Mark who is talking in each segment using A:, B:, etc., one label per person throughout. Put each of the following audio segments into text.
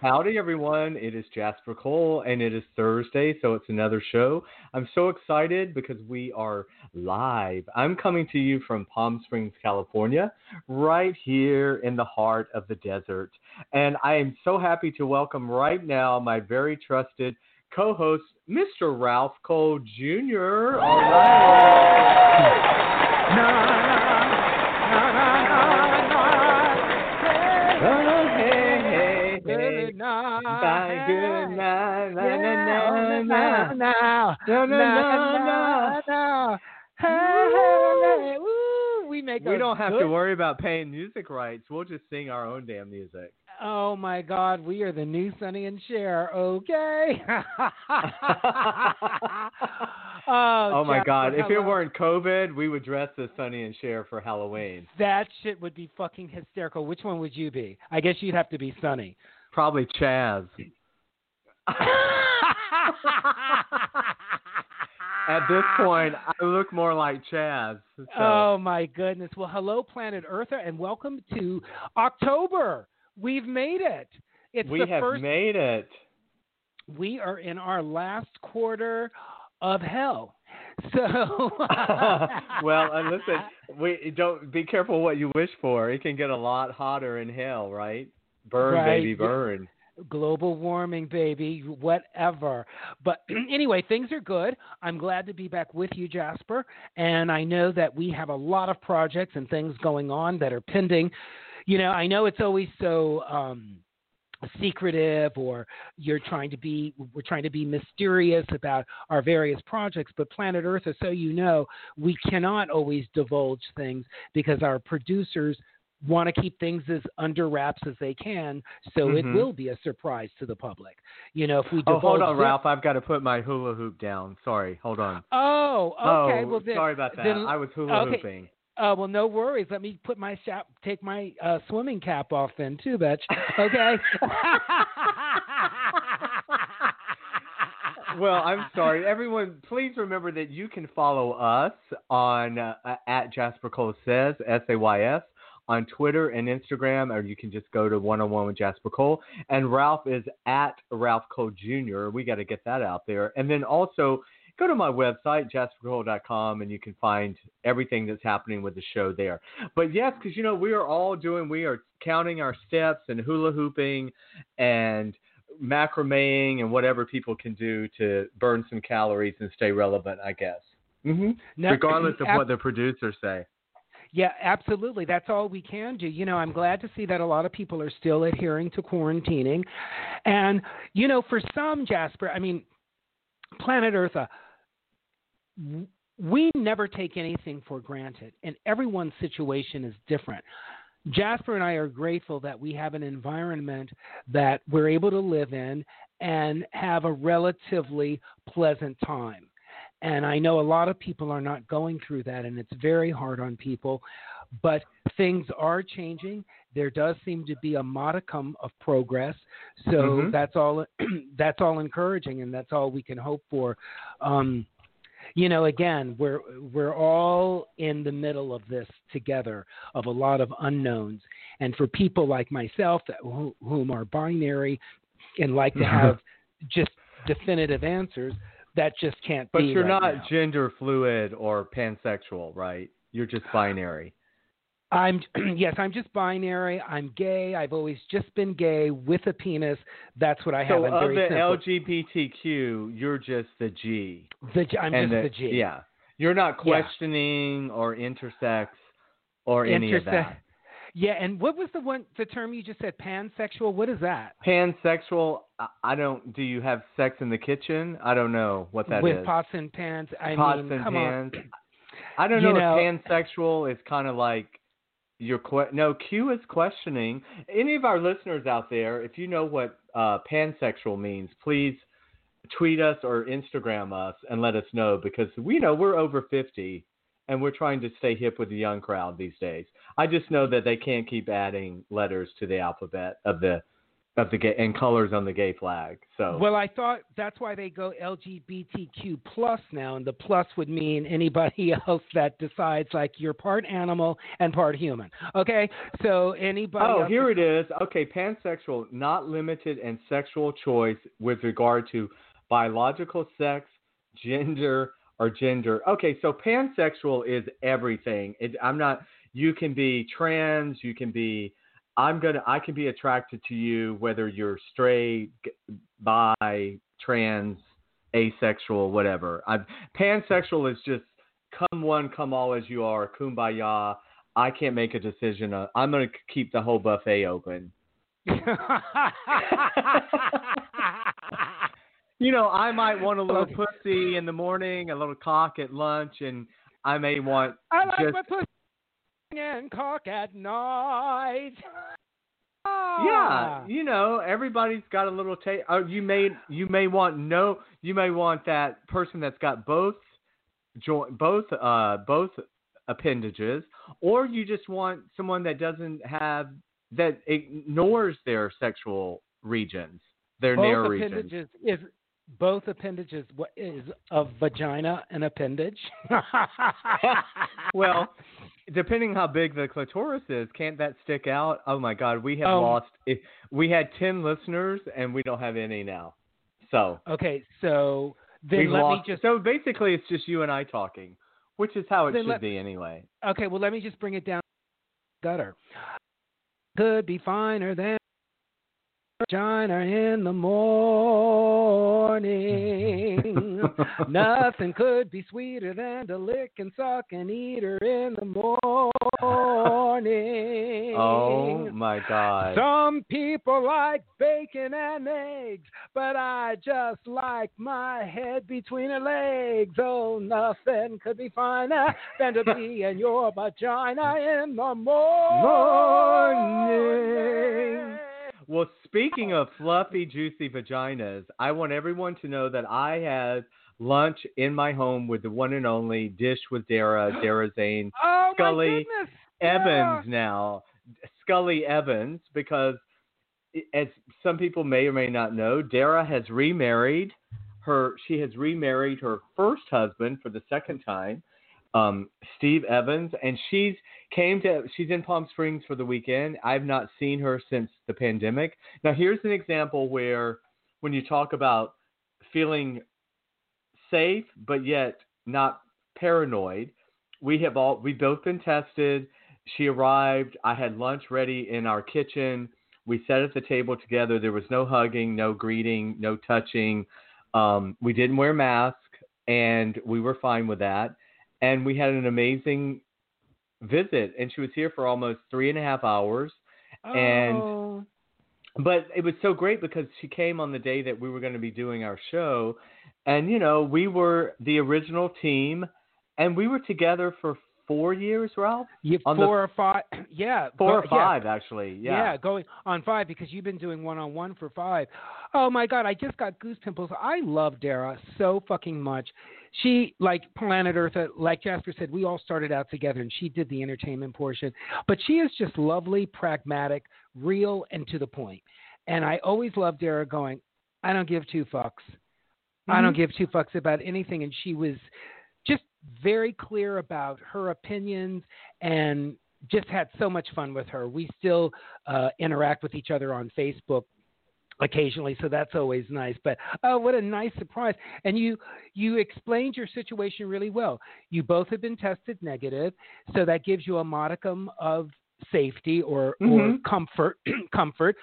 A: Howdy, everyone. It is Jasper Cole, and it is Thursday, so it's another show. I'm so excited because we are live. I'm coming to you from Palm Springs, California, right here in the heart of the desert. And I am so happy to welcome right now my very trusted co host, Mr. Ralph Cole Jr. All right. Hey, Bye, good night.
B: Now,
A: No, no, no,
B: no. Hey, woo, we make
A: We don't have
B: good-
A: to worry about paying music rights. We'll just sing our own damn music.
B: Oh my God, we are the new Sonny and Cher. Okay. oh,
A: Oh my God! If it weren't COVID, we would dress as Sonny and Cher for Halloween.
B: that shit would be fucking hysterical. Which one would you be? I guess you'd have to be Sonny.
A: Probably Chaz. At this point, I look more like Chaz. So.
B: Oh my goodness. Well, hello, Planet Earther, and welcome to October. We've made it. It's
A: we
B: the
A: have
B: first.
A: made it.
B: we are in our last quarter of hell. So.
A: well, and listen, we don't be careful what you wish for. It can get a lot hotter in hell, right? Burn,
B: Right.
A: baby, burn.
B: global warming, baby, whatever. But anyway, things are good. I'm glad to be back with you, Jasper. And I know that we have a lot of projects and things going on that are pending. You know, I know it's always so. Um, secretive or you're trying to be we're trying to be mysterious about our various projects but planet earth is so you know we cannot always divulge things because our producers want to keep things as under wraps as they can so it
A: Mhm.
B: will be a surprise to the public you know if we
A: Oh, hold on, Ralph. I've got to put my hula hoop down. Sorry, hold on.
B: oh okay
A: oh,
B: well then
A: sorry about that.
B: then-
A: I was hula
B: okay.
A: hooping.
B: Uh, well, no worries. Let me put my shop, take my uh, swimming cap off then too, bitch. Okay.
A: well, I'm sorry. Everyone, please remember that you can follow us on uh, at Jasper Cole Says, S A Y S, on Twitter and Instagram, or you can just go to one on one with Jasper Cole. And Ralph is at Ralph Cole Jr. We got to get that out there. And then also, go to my website, jaspercole.com, and you can find everything that's happening with the show there. But yes, because you know, we are all doing, we are counting our steps and hula hooping and macrameing and whatever people can do to burn some calories and stay relevant, I guess. Mm-hmm.
B: No,
A: Regardless of what the producers say.
B: Yeah, absolutely. That's all we can do. You know, I'm glad to see that a lot of people are still adhering to quarantining. And, you know, for some, Jasper, I mean, Planet Earth, uh, we never take anything for granted, and everyone's situation is different. Jasper and I are grateful that we have an environment that we're able to live in and have a relatively pleasant time. And I know a lot of people are not going through that, and it's very hard on people. But things are changing. There does seem to be a modicum of progress, so
A: Mhm.
B: that's all. that's all encouraging, and that's all we can hope for. Um, you know, again, we're we're all in the middle of this together, of a lot of unknowns. And for people like myself, that, who, whom are binary and like to have just definitive answers, that just can't
A: But you're
B: right
A: not
B: now.
A: gender fluid or pansexual, right? You're just binary.
B: I'm yes, I'm just binary. I'm gay. I've always just been gay with a penis. That's what I have.
A: So of the
B: simple.
A: LGBTQ, you're just the G.
B: The G- I'm
A: and
B: just
A: the,
B: the G.
A: Yeah, you're not
B: Yeah.
A: questioning or intersex or any of that.
B: Yeah, and what was the one the term you just said? Pansexual. What is that?
A: Pansexual. I- don't. Do you have sex in the kitchen? I don't know what that is.
B: with pots and pans. I
A: Pots
B: mean,
A: and
B: come
A: pans.
B: on.
A: I don't
B: You
A: know, pansexual is kind of like your que- no Q is questioning. Any of our listeners out there, if you know what uh, pansexual means, please tweet us or Instagram us and let us know because we know we're over fifty and we're trying to stay hip with the young crowd these days. I just know that they can't keep adding letters to the alphabet of the of the gay and colors on the gay flag. So
B: Well, I thought that's why they go LGBTQ plus now, and the plus would mean anybody else that decides like you're part animal and part human. Okay, so anybody.
A: Oh, here it is. Okay, pansexual, not limited in sexual choice with regard to biological sex, gender, or gender. Okay, so pansexual is everything. It, I'm not. You can be trans. You can be. I'm gonna. I can be attracted to you whether you're straight, bi, trans, asexual, whatever. I'm, pansexual is just come one, come all as you are. Kumbaya. I can't make a decision. Uh, I'm to keep the whole buffet open. You know, I might want a little pussy in the morning, a little cock at lunch, and I may want
B: I like
A: just
B: my pussy and cock at night.
A: yeah. You know, everybody's got a little taste. Oh, you may you may want no. You may want that person that's got both joint both uh both appendages, or you just want someone that doesn't have that ignores their sexual regions, their
B: both
A: narrow regions.
B: appendages is both appendages. What is a vagina an appendage?
A: Well, depending how big the clitoris is, can't that stick out? Oh my God, we have
B: Um,
A: lost. If we had ten listeners and we don't have any now, so
B: okay, so then let
A: lost.
B: me just
A: So basically, it's just you and I talking, which is how it should
B: let-
A: be anyway.
B: Okay, well, let me just bring it down. Gutter could be finer than vagina in the morning. Nothing could be sweeter than to lick and suck and eat her in the morning.
A: Oh my God.
B: Some people like bacon and eggs, but I just like my head between her legs. Oh, nothing could be finer than to be in your vagina in the morning.
A: Well, speaking of fluffy, juicy vaginas, I want everyone to know that I had lunch in my home with the one and only Dish with Dara, Dara Zane
B: Oh,
A: Scully. Evans now, Scully Evans, because as some people may or may not know, Dara has remarried her. She has remarried her first husband for the second time, um, Steve Evans, and she's came to. She's in Palm Springs for the weekend. I've not seen her since the pandemic. Now, here's an example where, when you talk about feeling safe but yet not paranoid, we have all we both been tested. She arrived. I had lunch ready in our kitchen. We sat at the table together. There was no hugging, no greeting, no touching. Um, we didn't wear masks, and we were fine with that. And we had an amazing visit, and she was here for almost three and a half hours. And-
B: Oh.
A: But it was so great because she came on the day that we were going to be doing our show, and you know we were the original team, and we were together for four years, Ralph.
B: You
A: on the-
B: four or five, yeah,
A: Four or
B: go- yeah.
A: five, actually. Yeah.
B: Yeah, going on five because you've been doing one on one for five. Oh my god, I just got goose pimples. I love Dara so fucking much. She like Planet Earth, uh, like Jasper said, we all started out together, and she did the entertainment portion. But she is just lovely, pragmatic, real, and to the point. And I always love Dara going, I don't give two fucks. I don't
A: Mhm.
B: give two fucks about anything. And she was very clear about her opinions and just had so much fun with her. We still uh, interact with each other on Facebook occasionally so that's always nice but oh what a nice surprise and you you explained your situation really well you both have been tested negative so that gives you a modicum of safety or or
A: Mm-hmm.
B: comfort comfort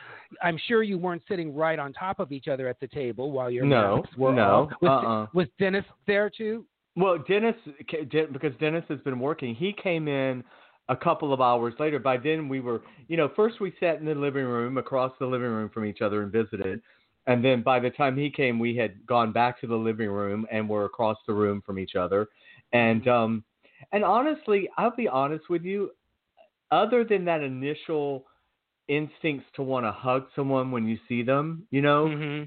B: i'm sure you weren't sitting right on top of each other at the table while your
A: No,
B: masks were
A: no,
B: off. was,
A: uh-uh.
B: was dennis there too
A: Well, Dennis, because Dennis has been working, he came in a couple of hours later. By then, we were, you know, first we sat in the living room across the living room from each other and visited. And then by the time he came, we had gone back to the living room and were across the room from each other. And, um, and honestly, I'll be honest with you, other than that initial instincts to want to hug someone when you see them, you know,
B: mm-hmm.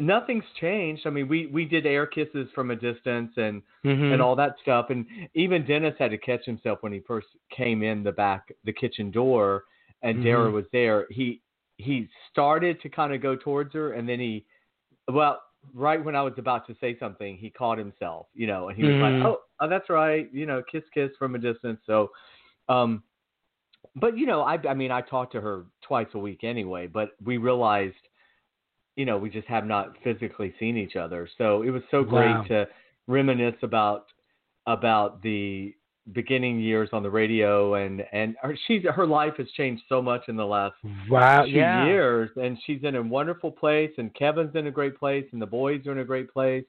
A: Nothing's changed. I mean, we we did air kisses from a distance and
B: Mm-hmm.
A: and all that stuff. And even Dennis had to catch himself when he first came in the back the kitchen door, and Dara
B: Mhm.
A: was there. He he started to kind of go towards her, and then he, well, right when I was about to say something, he caught himself, you know, and he was
B: Mhm.
A: like, oh, oh, that's right, you know, kiss kiss from a distance. So, um, but you know, I I mean, I talked to her twice a week anyway, but we realized. You know, we just have not physically seen each other, so it was so great
B: Wow.
A: to reminisce about about the beginning years on the radio and and her, she's her life has changed so much in the last
B: wow
A: two
B: yeah.
A: years and she's in a wonderful place and Kevin's in a great place and the boys are in a great place.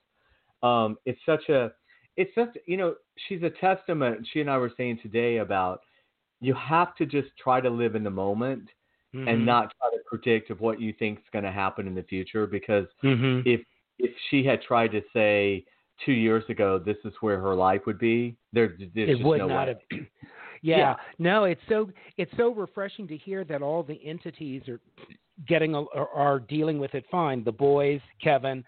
A: Um it's such a it's just you know she's a testament she and I were saying today about you have to just try to live in the moment
B: Mhm.
A: and not try to predict of what you think is going to happen in the future because
B: Mhm.
A: if if she had tried to say two years ago this is where her life would be, there, there's
B: it would
A: no
B: not
A: way.
B: have yeah.
A: Yeah.
B: no it's so it's so refreshing to hear that all the entities are getting a, are, are dealing with it fine the boys kevin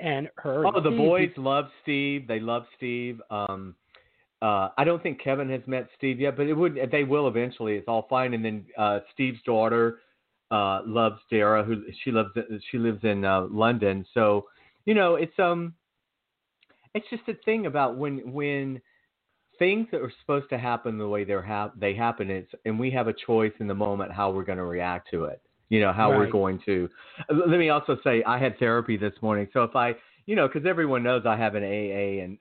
B: and her
A: Oh, the boys love Steve. They love Steve. Um, uh, I don't think Kevin has met Steve yet, but it would. They will eventually. It's all fine. And then uh, Steve's daughter uh, loves Dara, who she loves. She lives in uh, London. So you know, it's um, it's just a thing about when when things that are supposed to happen the way they're hap- they happen. It's and we have a choice in the moment how we're going to react to it. You know how we're going to. Let me also say I had therapy this morning. So if I, you know, because everyone knows I have an AA and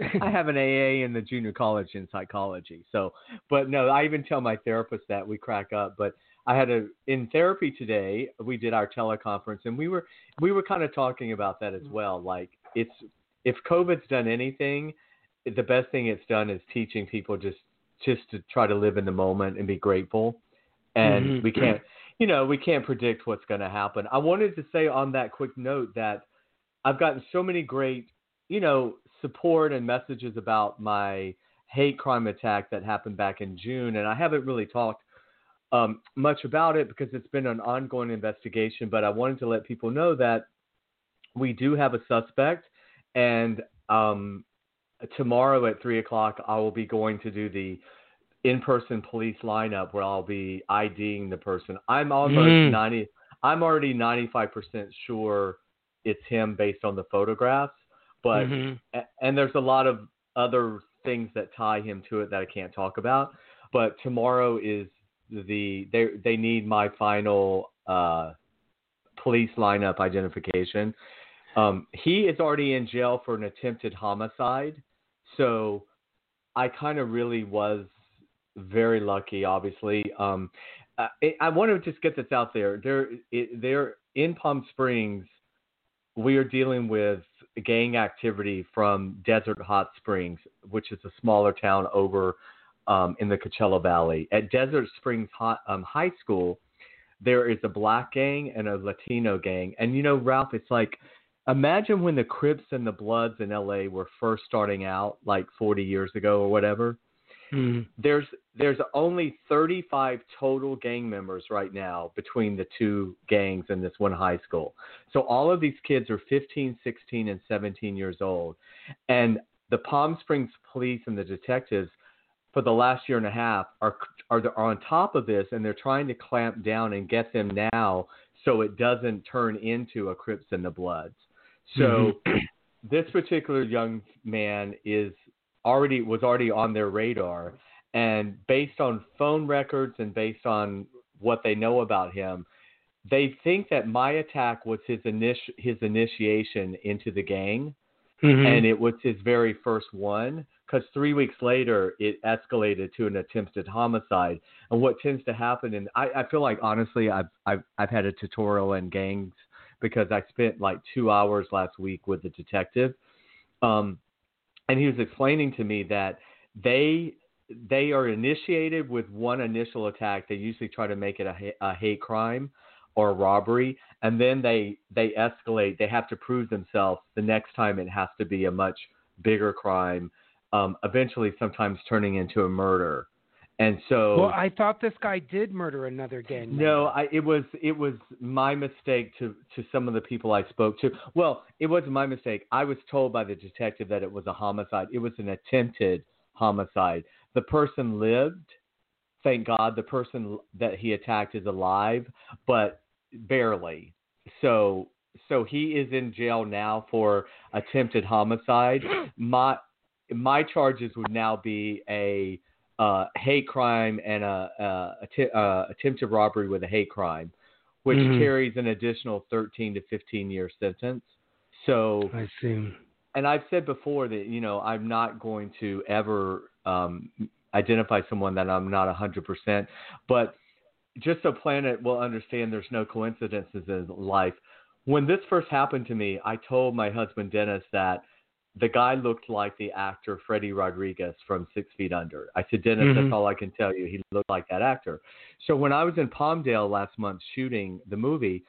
A: I have an AA in the junior college in psychology. So, but no, I even tell my therapist that we crack up. But I had a in therapy today. We did our teleconference, and we were we were kind of talking about that as well. Like it's if COVID's done anything, the best thing it's done is teaching people just just to try to live in the moment and be grateful. And
B: Mhm.
A: we can't, you know, we can't predict what's going to happen. I wanted to say on that quick note that I've gotten so many great, you know, support and messages about my hate crime attack that happened back in June, and I haven't really talked um, much about it because it's been an ongoing investigation. But I wanted to let people know that we do have a suspect, and um, tomorrow at three o'clock, I will be going to do the in-person police lineup where I'll be IDing the person. I'm almost
B: Mm.
A: ninety. I'm already ninety-five percent sure it's him based on the photographs, but
B: Mhm.
A: and there's a lot of other things that tie him to it that I can't talk about. But tomorrow is the they they need my final uh, police lineup identification. Um, he is already in jail for an attempted homicide, so I kind of really was very lucky. Obviously, um, I, I want to just get this out there. There, it, there in Palm Springs, we are dealing with gang activity from Desert Hot Springs, which is a smaller town over um, in the Coachella Valley. At Desert Springs High, um, High School, there is a black gang and a Latino gang. And you know, Ralph, it's like imagine when the Crips and the Bloods in LA were first starting out, like 40 years ago or whatever.
B: Mhm.
A: There's there's only 35 total gang members right now between the two gangs in this one high school. So all of these kids are 15, 16, and 17 years old, and the Palm Springs police and the detectives for the last year and a half are are, are on top of this, and they're trying to clamp down and get them now so it doesn't turn into a Crips and the Bloods. So this particular young man is already was already on their radar, and based on phone records and based on what they know about him, they think that my attack was his initi- his initiation into the gang,
B: Mhm.
A: and it was his very first one. Because three weeks later, it escalated to an attempted homicide. And what tends to happen, and I, I feel like honestly, I've I've I've had a tutorial in gangs because I spent like two hours last week with the detective, um, and he was explaining to me that they they are initiated with one initial attack. They usually try to make it a, a hate crime or a robbery, and then they they escalate. They have to prove themselves. The next time, it has to be a much bigger crime. Um, eventually, sometimes turning into a murder. And so,
B: Well, I thought this guy did murder another gang member.
A: no, I, it was it was my mistake to to some of the people I spoke to. Well, it wasn't my mistake. I was told by the detective that it was a homicide. It was an attempted homicide. The person lived. Thank God, the person that he attacked is alive, but barely. So so he is in jail now for attempted homicide. My my charges would now be a uh, hate crime and a, a, uh, attempted robbery with a hate crime, which
B: Mhm.
A: carries an additional 13 to 15 year sentence. So,
B: I see.
A: and I've said before that you know I'm not going to ever um, identify someone that I'm not 100%, but just so Planet will understand, there's no coincidences in life. When this first happened to me, I told my husband Dennis that the guy looked like the actor Freddy Rodriguez from Six Feet Under. I said, Dennis,
B: Mhm.
A: that's all I can tell you. He looked like that actor. So when I was in Palmdale last month shooting the movie,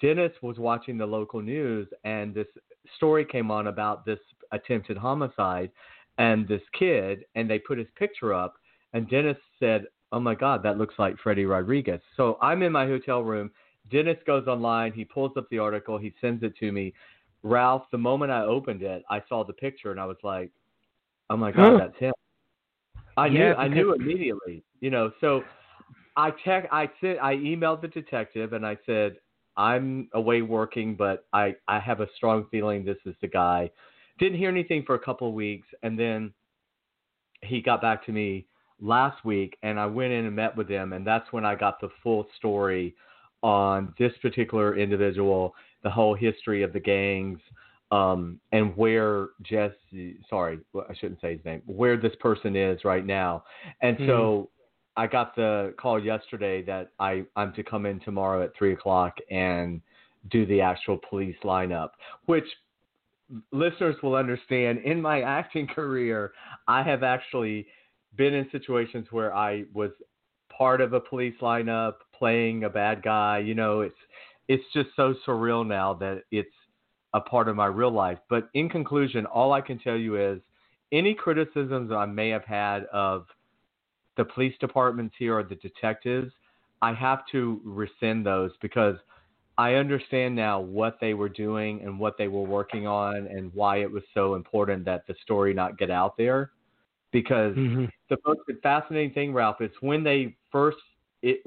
A: Dennis was watching the local news, and this story came on about this attempted homicide and this kid, and they put his picture up, and Dennis said, "Oh my God, that looks like Freddy Rodriguez." So I'm in my hotel room. Dennis goes online. He pulls up the article. He sends it to me. Ralph, the moment I opened it, I saw the picture, and I was like, "Oh my God,
B: Huh.
A: that's him." I
B: Yeah,
A: knew. I knew immediately. You know, so I check. I sent. I emailed the detective, and I said, "I'm away working, but I I have a strong feeling this is the guy." Didn't hear anything for a couple of weeks, and then he got back to me last week, and I went in and met with him, and that's when I got the full story on this particular individual, the whole history of the gangs, um, and where Jesse, sorry, I shouldn't say his name, where this person is right now. And so I got the call yesterday that I, I'm to come in tomorrow at three o'clock and do the actual police lineup, which listeners will understand in my acting career, I have actually been in situations where I was part of a police lineup playing a bad guy. You know, it's it's just so surreal now that it's a part of my real life. But in conclusion, all I can tell you is any criticisms I may have had of the police departments here or the detectives, I have to rescind those because I understand now what they were doing and what they were working on and why it was so important that the story not get out there. Because
B: Mhm.
A: the most fascinating thing, Ralph, is when they first it,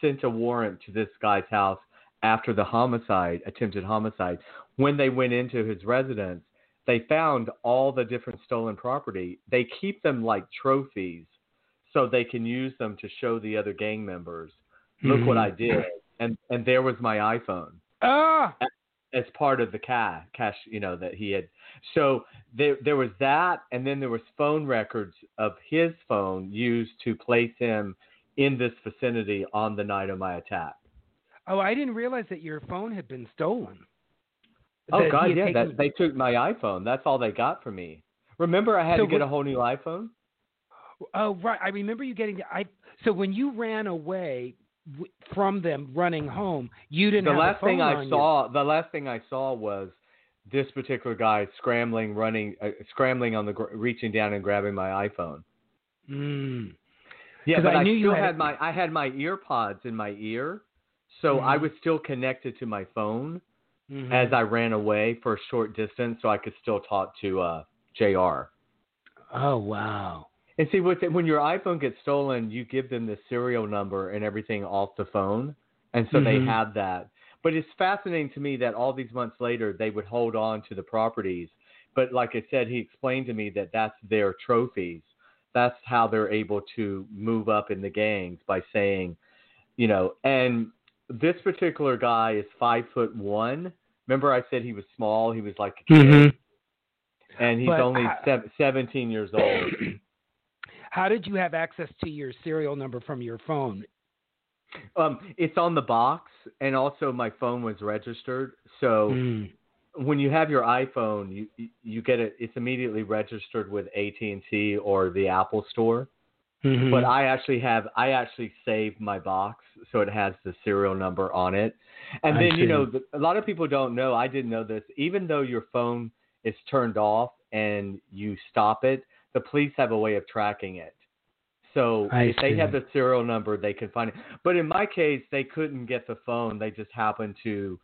A: sent a warrant to this guy's house after the homicide, attempted homicide. When they went into his residence, they found all the different stolen property. They keep them like trophies so they can use them to show the other gang members, look what
B: Mhm.
A: I did. And and there was my iPhone
B: Ah,
A: as part of the cache, cache, you know, that he had. So there, there was that, and then there was phone records of his phone used to place him in this vicinity on the night of my attack.
B: Oh, I didn't realize that your phone had been stolen.
A: Oh God, yeah,
B: taken-
A: that, they took my iPhone. That's all they got from me. Remember, I had
B: So
A: to get
B: what-
A: a whole new iPhone.
B: Oh, right. I remember you getting. I so when you ran away w- from them, running home, you didn't.
A: The last thing I
B: you.
A: saw, the last thing I saw was this particular guy scrambling, running, uh, scrambling on the, gr- reaching down and grabbing my iPhone.
B: Mm.
A: Yeah, but
B: I
A: I,
B: knew you had-
A: had my I had my ear pods in my ear, so I
B: Mhm.
A: was still connected to my phone
B: Mhm.
A: as I ran away for a short distance, so I could still talk to uh, Jr.
B: Oh wow.
A: And see, with when your iPhone gets stolen, you give them the serial number and everything off the phone, and so they
B: Mhm.
A: have that. But it's fascinating to me that all these months later, they would hold on to the properties. But like I said, he explained to me that that's their trophies. That's how they're able to move up in the gangs by saying, you know, and this particular guy is five foot one. Remember, I said he was small. He was like a kid,
B: Mm-hmm.
A: and he's
B: But
A: only
B: I-
A: sev- seventeen years old.
B: How did you have access to your serial number from your phone?
A: um, it's on the box, and also my phone was registered. So
B: Mm.
A: when you have your iPhone, you you- you get it. It's immediately registered with AT and T or the Apple Store.
B: Mhm.
A: But I actually have I actually saved my box so it has the serial number on it. And
B: I
A: then you know the, a lot of people don't know. I didn't know this. Even though your phone is turned off and you stop it, the police have a way of tracking it. So
B: I
A: if they have the serial number, they can find it. But in my case, they couldn't get the phone. They just happened to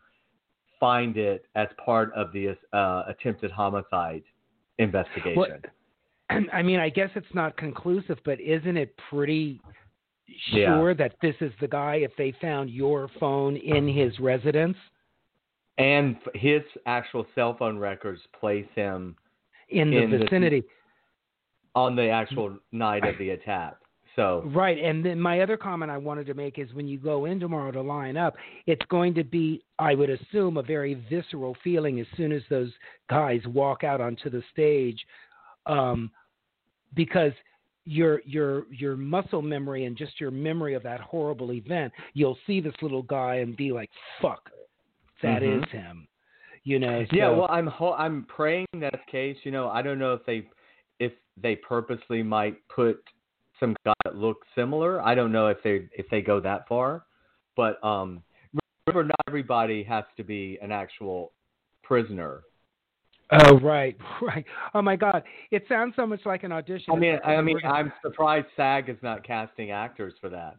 A: find it as part of the uh, attempted homicide investigation.
B: What- I mean, I guess it's not conclusive, but isn't it pretty
A: Yeah.
B: sure that this is the guy if they found your phone in his residence?
A: and his actual cell phone records place him
B: In the
A: In the-
B: vicinity.
A: on the actual night of the attack. So
B: Right. And then my other comment I wanted to make is when you go in tomorrow to line up, it's going to be, I would assume, a very visceral feeling as soon as those guys walk out onto the stage, um, because your your your muscle memory and just your memory of that horrible event, you'll see this little guy and be like, "Fuck, that is
A: Mhm.
B: him." You know.
A: yeah, well, I'm ho- I'm praying that's the case. You know, I don't know if they if they purposely might put some guy that looks similar. I don't know if they if they go that far, but um, remember, not everybody has to be an actual prisoner.
B: Oh right, right. Oh my God, it sounds so much like an audition.
A: I mean, I mean, I'm surprised SAG is not casting actors for that.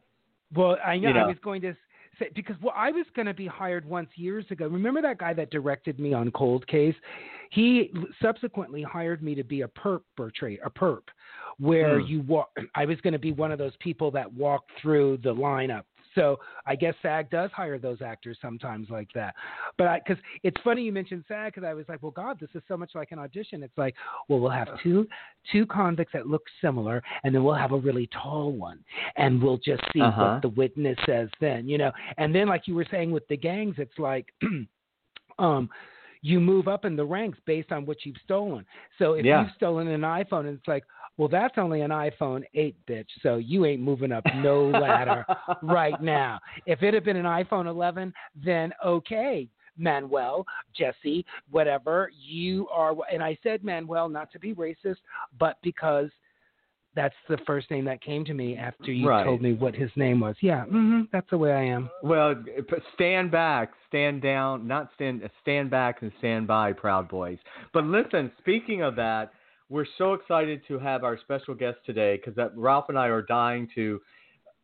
B: Well, I know,
A: you know.
B: I was going to say because well, I was going to be hired once years ago. Remember that guy that directed me on Cold Case? He subsequently hired me to be a perp portray a perp, where
A: Hmm.
B: you walk. I was going to be one of those people that walk through the lineup. So I guess SAG does hire those actors sometimes like that. But I because it's funny you mentioned SAG because I was like, well, God, this is so much like an audition. It's like, well, we'll have two two convicts that look similar, and then we'll have a really tall one, and we'll just see
A: Uh-huh.
B: what the witness says then, you know. And then, like you were saying with the gangs, it's like, um, you move up in the ranks based on what you've stolen. So if
A: Yeah.
B: you've stolen an iPhone, and it's like, well, that's only an iPhone 8, bitch. So you ain't moving up no ladder right now. If it had been an iPhone 11, then okay, Manuel, Jesse, whatever, you are. And I said Manuel not to be racist, but because that's the first name that came to me after you
A: Right.
B: told me what his name was. Yeah, hmm that's the way I am.
A: Well, stand back, stand down, not stand, stand back and stand by, Proud Boys. But listen, speaking of that, we're so excited to have our special guest today because Ralph and I are dying to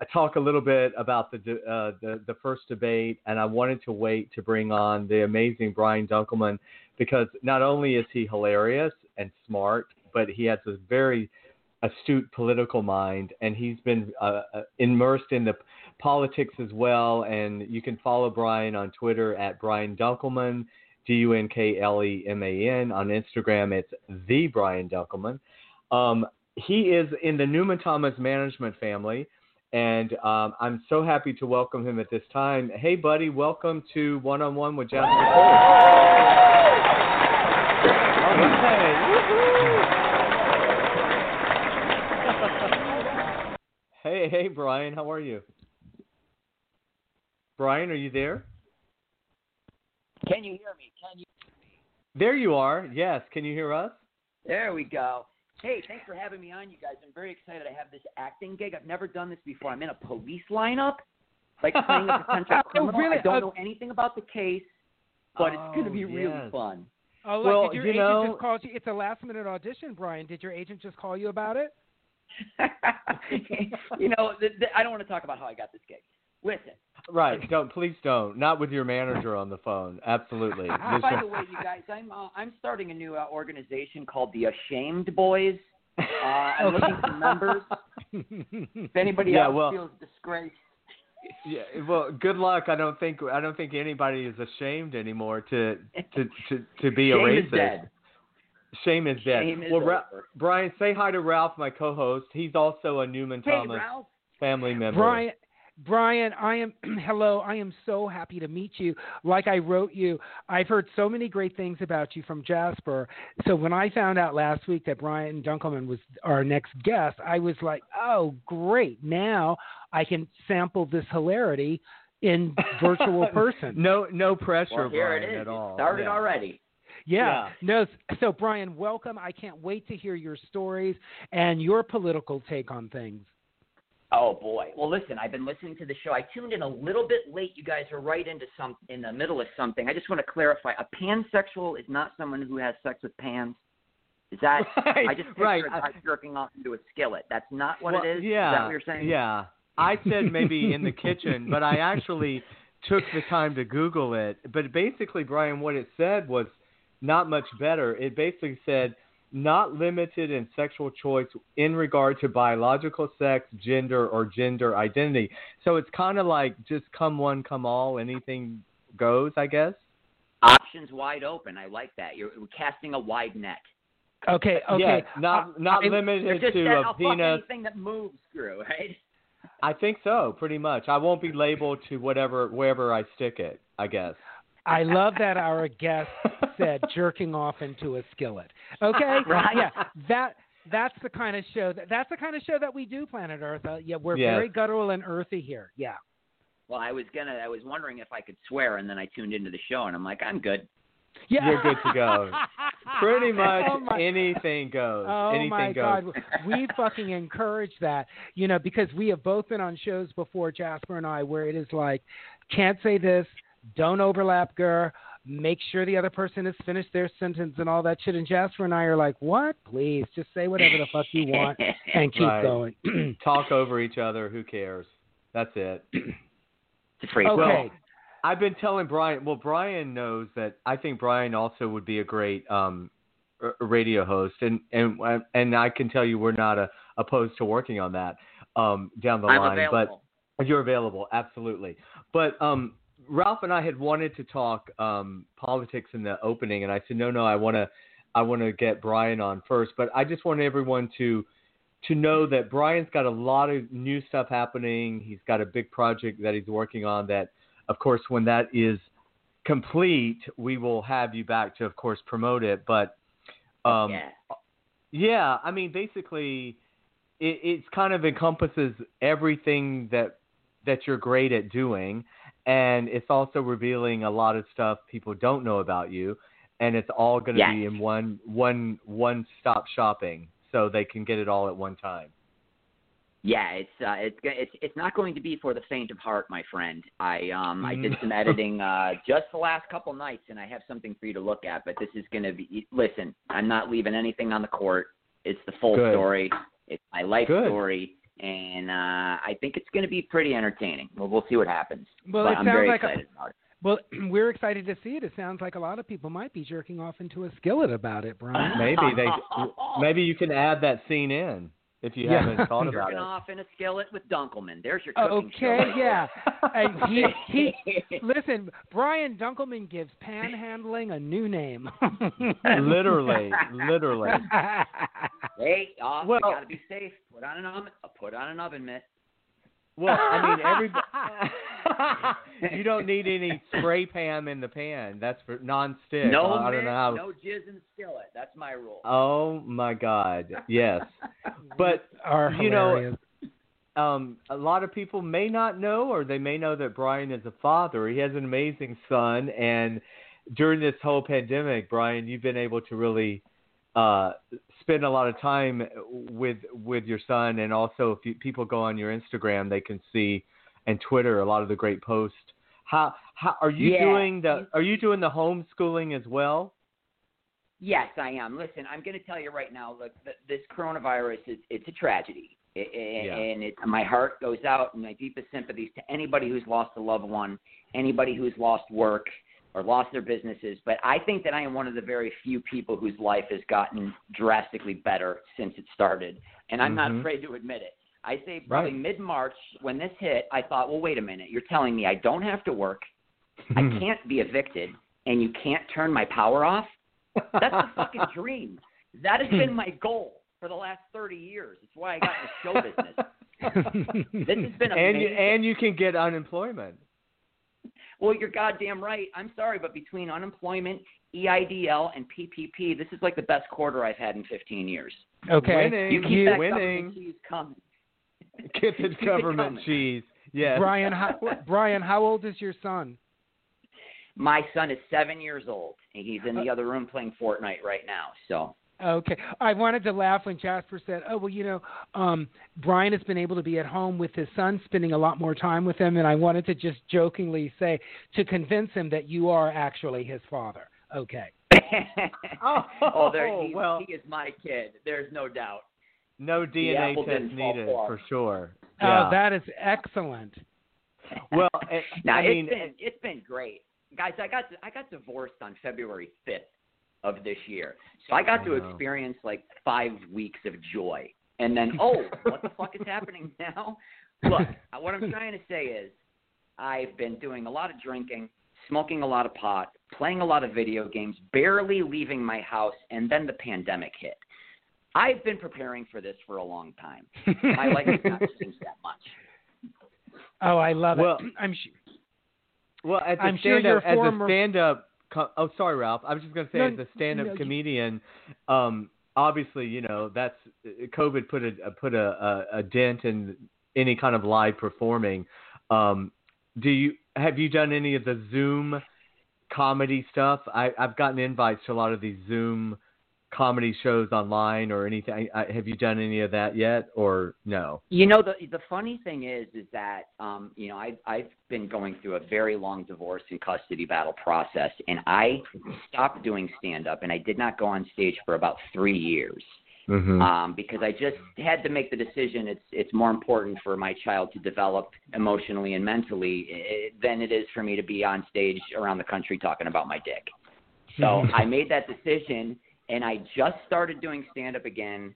A: uh, talk a little bit about the uh, the the first debate, and I wanted to wait to bring on the amazing Brian Dunkleman because not only is he hilarious and smart, but he has a very astute political mind, and he's been uh, uh, immersed in the politics as well. And you can follow Brian on Twitter at Brian Dunkleman, D U N K L E M A N. On Instagram, it's the Brian Dunkleman. Um, he is in the Newman Thomas management family, and um, I'm so happy to welcome him at this time. Hey, buddy, welcome to One on One with Jasper Cole. Right. Hey, hey, Brian, how are you? Brian, are you there?
C: Can you hear me? Can you?
A: There you are. Yes. Can you hear us?
C: There we go. Hey, thanks for having me on, you guys. I'm very excited. I have this acting gig. I've never done this before. I'm in a police lineup, like playing a potential
B: Oh,
C: criminal.
B: really?
C: I don't
B: Uh,
C: know anything about the case, but it's going to
A: Oh,
C: be really fun.
B: Oh, look,
A: Well,
B: did your
A: you
B: agent
A: know-
B: just call you? It's a last minute audition, Brian. Did your agent just call you about it?
C: you know, th- th- I don't want to talk about how I got this gig. Listen,
A: Right. Don't. Please don't. Not with your manager on the phone. Absolutely.
C: By the way, you guys, I'm uh, I'm starting a new uh, organization called the Ashamed Boys. Uh, I'm looking for members. If anybody
A: Yeah,
C: else
A: well-
C: feels disgraced,
A: Yeah, well, good luck. I don't think I don't think anybody is ashamed anymore to to to, to be a
C: shame
A: racist.
C: is dead.
A: Shame is dead.
C: Shame is
A: well, Ra- Brian, say hi to Ralph, my co-host. He's also a Newman
C: Hey,
A: Thomas
C: Ralph.
A: family member.
B: Brian, Brian, I am hello. I am so happy to meet you. Like I wrote you, I've heard so many great things about you from Jasper. So when I found out last week that Brian Dunkleman was our next guest, I was like, "Oh, great. Now I can sample this hilarity in virtual person."
A: no no pressure
C: Well, here
A: Brian,
C: it is.
A: at all.
C: It started
A: Yeah.
C: already.
B: Yeah. No. So Brian, welcome. I can't wait to hear your stories and your political take on things.
C: Oh boy. Well, listen, I've been listening to the show. I tuned in a little bit late. You guys are right into some in the middle of something. I just want to clarify: a pansexual is not someone who has sex with pans. Is that?
A: Right,
C: I just picture
A: right.
C: a guy jerking off into a skillet. That's not what
A: Well,
C: it is.
A: Yeah.
C: Is that what you're saying?
A: Yeah. I said maybe in the kitchen, but I actually took the time to Google it. But basically, Brian, what it said was not much better. It basically said not limited in sexual choice in regard to biological sex, gender, or gender identity. So it's kind of like just come one, come all, anything goes, I guess.
C: Options wide open. I like that. You're casting a wide net.
B: Okay. Okay.
A: Yeah, not
B: Uh,
A: not
B: I-
A: limited
C: just
A: to
C: a
A: a
C: I'll fuck
A: penis.
C: anything that moves, Screw, right?
A: I think so, pretty much. I won't be labeled to whatever wherever I stick it. I guess.
B: I love that our guest said jerking off into a skillet. Okay,
C: Right.
B: yeah, that that's the kind of show that that's the kind of show that we do, Planet Earth. Uh, yeah, we're
A: Yes.
B: very guttural and earthy here. Yeah.
C: Well, I was gonna. I was wondering if I could swear, and then I tuned into the show, and I'm like, I'm good.
B: Yeah.
A: You're good to go. Pretty much
B: Oh my-
A: anything goes.
B: Oh
A: anything
B: my
A: goes.
B: God, we fucking encourage that, you know, because we have both been on shows before, Jasper and I, where it is like, can't say this, don't overlap, girl, make sure the other person has finished their sentence and all that shit. And Jasper and I are like, what? Please, just say whatever the fuck you want and keep
A: Right.
B: going.
A: Talk over each other. Who cares? That's it.
C: It's free.
B: okay.
A: Well, I've been telling Brian. Well, Brian knows that I think Brian also would be a great um, radio host, and and and I can tell you we're not uh opposed to working on that um, down the
C: I'm
A: line.
C: available.
A: But you're available, absolutely. But um, Ralph and I had wanted to talk um, politics in the opening, and I said, no, no, I want to, I want to get Brian on first. But I just want everyone to, to know that Brian's got a lot of new stuff happening. He's got a big project that he's working on. That, of course, when that is complete, we will have you back to, of course, promote it. But um,
C: yeah.
A: yeah, I mean, basically, it it's kind of encompasses everything that that you're great at doing, and it's also revealing a lot of stuff people don't know about you, and it's all going to
C: Yes.
A: be in one one one stop shopping, so they can get it all at one time.
C: Yeah, it's uh, it's it's it's not going to be for the faint of heart, my friend. I um I did
A: Mm.
C: some editing uh just the last couple nights, and I have something for you to look at. But this is going to be listen. I'm not leaving anything on the court. It's the full
A: Good.
C: story. It's my life
A: Good.
C: story, and uh I think it's going to be pretty entertaining. Well, we'll see what happens.
B: Well,
C: but
B: it
C: I'm
B: sounds
C: very
B: like a-
C: about it.
B: Well, we're excited to see it. It sounds like a lot of people might be jerking off into a skillet about it, Brian.
A: Maybe they maybe you can add that scene in if you
B: Yeah.
A: haven't thought about
C: Jerking
A: it.
C: off in a skillet with Dunkleman. There's your cooking show.
B: Okay,
C: right
B: yeah.
C: there.
B: And he, he listen, Brian Dunkleman gives panhandling a new name.
A: Literally, literally.
C: Hey, oh,
A: Well-
C: you gotta be safe. Put on an oven. Put on an oven mitt.
A: Well, I mean, every you don't need any spray pan in the pan. That's for non-stick.
C: No
A: I don't
C: mitt,
A: know how.
C: no jizz in skillet. That's my rule.
A: Oh my God! Yes, but
B: Are
A: you know, um, a lot of people may not know, or they may know that Brian is a father. He has an amazing son, and during this whole pandemic, Brian, you've been able to really uh, spend a lot of time with with your son, and also if you, people go on your Instagram, they can see and Twitter a lot of the great posts. How how are you
C: Yeah.
A: doing the Are you doing the homeschooling as well?
C: Yes, I am. Listen, I'm going to tell you right now. Look, th- this coronavirus is it's a tragedy, I- I-
A: Yeah.
C: and it, my heart goes out and my deepest sympathies to anybody who's lost a loved one, anybody who's lost work or lost their businesses. But I think that I am one of the very few people whose life has gotten drastically better since it started, and I'm
A: Mhm.
C: not afraid to admit it. I say probably
A: Right.
C: mid March when this hit, I thought, well, wait a minute, you're telling me I don't have to work, I can't be evicted, and you can't turn my power off? That's a fucking dream. That has been my goal for the last 30 years. It's why I got in the show business. this has been
A: and you,
C: amazing.
A: and you can get unemployment.
C: Well, you're goddamn right. I'm sorry, but between unemployment, EIDL, and PPP, this is like the best quarter I've had in 15 years.
B: Okay.
A: Winning.
C: You keep
B: You-
C: that
A: winning.
C: government cheese coming.
A: Get the
C: Keep it
A: government
C: coming.
A: cheese. Yes.
B: Brian, how, Brian, how old is your son?
C: My son is seven years old, and he's
B: Uh,
C: in the other room playing Fortnite right now. So
B: Okay. I wanted to laugh when Jasper said, "Oh, well, you know, um Brian has been able to be at home with his son, spending a lot more time with him." And I wanted to just jokingly say to convince him that you are actually his father. Okay.
C: oh, oh there, he's,
A: well.
C: he is my kid. There's no doubt.
A: No DNA test needed for sure.
B: Oh, that is excellent.
A: well, eh,
C: Now
A: I
C: it's
A: mean,
C: been it's been great, guys. I got I got divorced on February 5th of this year, so I got
A: I
C: to
A: know.
C: experience like five weeks of joy, and then oh, what the fuck is happening now? Look, uh, what I'm trying to say is, I've been doing a lot of drinking, smoking a lot of pot, playing a lot of video games, barely leaving my house, and then the pandemic hit. I've been preparing for this for a long time. My life has not changed that much.
B: Oh, I love it.
A: Well-
B: it. I'm sure.
A: Well, as a
B: I'm sure
A: stand-up,
B: your
A: as
B: former-
A: a stand-up, oh, sorry, Ralph. I was just going to say,
B: No,
A: as a stand-up
B: no,
A: comedian, um, obviously, you know, that's COVID put a put a, a, a dent in any kind of live performing. Um, do you have you done any of the Zoom comedy stuff? I, I've gotten invites to a lot of these Zoom comedy shows online or anything. I, have you done any of that yet, or no?
C: You know, the the funny thing is, is that um, you know, I've I've been going through a very long divorce and custody battle process, and I stopped doing stand up, and I did not go on stage for about three years.
A: Mm-hmm.
C: Um, because I just had to make the decision. It's it's more important for my child to develop emotionally and mentally eh, than it is for me to be on stage around the country talking about my dick. So I made that decision, and I just started doing stand up again.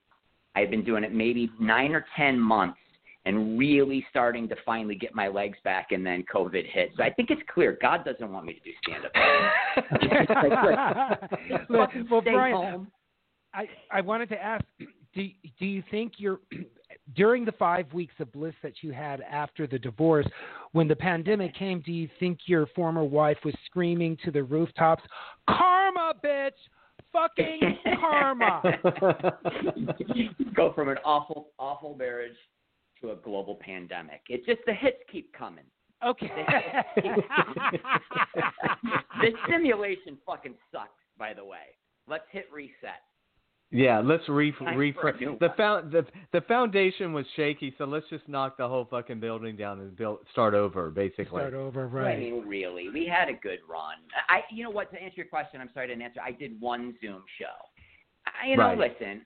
C: I had been doing it maybe nine or ten months, and really starting to finally get my legs back. And then COVID hit, so I think it's clear God doesn't want me to do stand up.
B: Well,
C: Stay
B: Brian,
C: home.
B: I, I wanted to ask do, do you think you're during the five weeks of bliss that you had after the divorce when the pandemic came do you think your former wife was screaming to the rooftops karma bitch fucking karma
C: Go from an awful, awful marriage to a global pandemic. It's just the hits keep coming.
B: okay
C: this simulation fucking sucks, by the way. Let's hit reset.
A: Yeah, let's re-
C: Time
A: refresh. The
C: one.
A: found the the foundation was shaky, so let's just knock the whole fucking building down and build start over, basically.
B: start over right?
C: I mean, really, we had a good run. I, you know what? To answer your question, I'm sorry I didn't answer. I did one Zoom show. I, you know,
A: Right.
C: listen,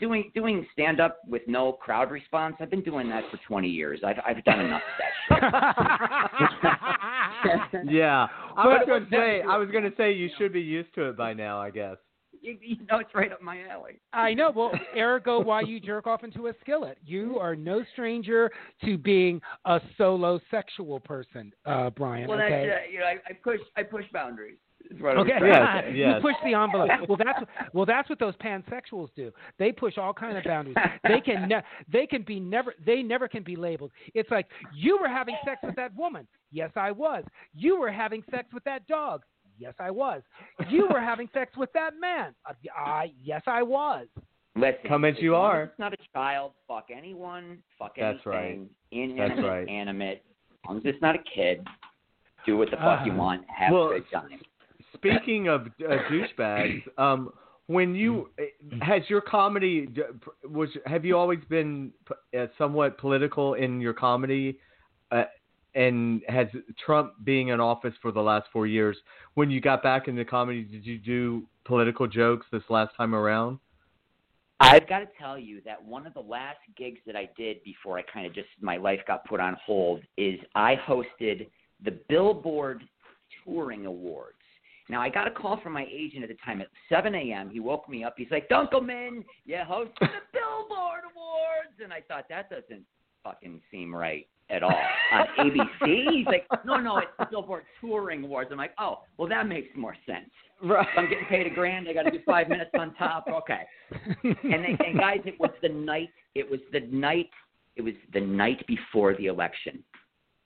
C: doing doing stand up with no crowd response. I've been doing that for 20 years. I've I've done enough of that shit.
A: Yeah, I was gonna say I was going to say you should be used to it by now, I guess.
C: you, you know, it's right up my alley.
B: I know. Well, ergo, why you jerk off into a skillet? You are no stranger to being a solo sexual person, uh, Brian.
C: Well,
B: okay.
C: that's uh, you know, I, I push I push boundaries. Is what I'm
B: Okay.
C: trying
A: Yes, yes.
B: You push the envelope. Well, that's well, that's what those pansexuals do. They push all kind of boundaries. They can ne- they can be never they never can be labeled. It's like you were having sex with that woman. Yes, I was. You were having sex with that dog. Yes, I was. You were having sex with that man. Uh, I yes, I was.
C: Listen,
A: Come as you
C: long
A: are.
C: It's not a child. Fuck anyone. Fuck
A: That's right.
C: anything. Inanimate,
A: right.
C: animate. As long as it's not a kid, do what the fuck you
B: Uh-huh.
C: want. Have
A: Well,
C: a good time.
A: Speaking of uh, douchebags, um, when you has your comedy d- was have you always been uh, somewhat political in your comedy, uh, and has Trump being in office for the last four years? When you got back into comedy, did you do political jokes this last time around?
C: I've got to tell you that one of the last gigs that I did before I kind of just my life got put on hold is I hosted the Billboard Touring Awards. Now I got a call from my agent at the time at 7 a.m. He woke me up. He's like, "Dunkleman, you hosted the Billboard Awards," and I thought that doesn't fucking seem right at all on ABC. He's like, "No, no, it's the Billboard Touring Awards." I'm like, "Oh, well, that makes more sense."
A: Right.
C: If I'm getting paid a grand. I got to do five minutes on top. Okay and they, and guys, it was the night. It was the night. It was the night before the election,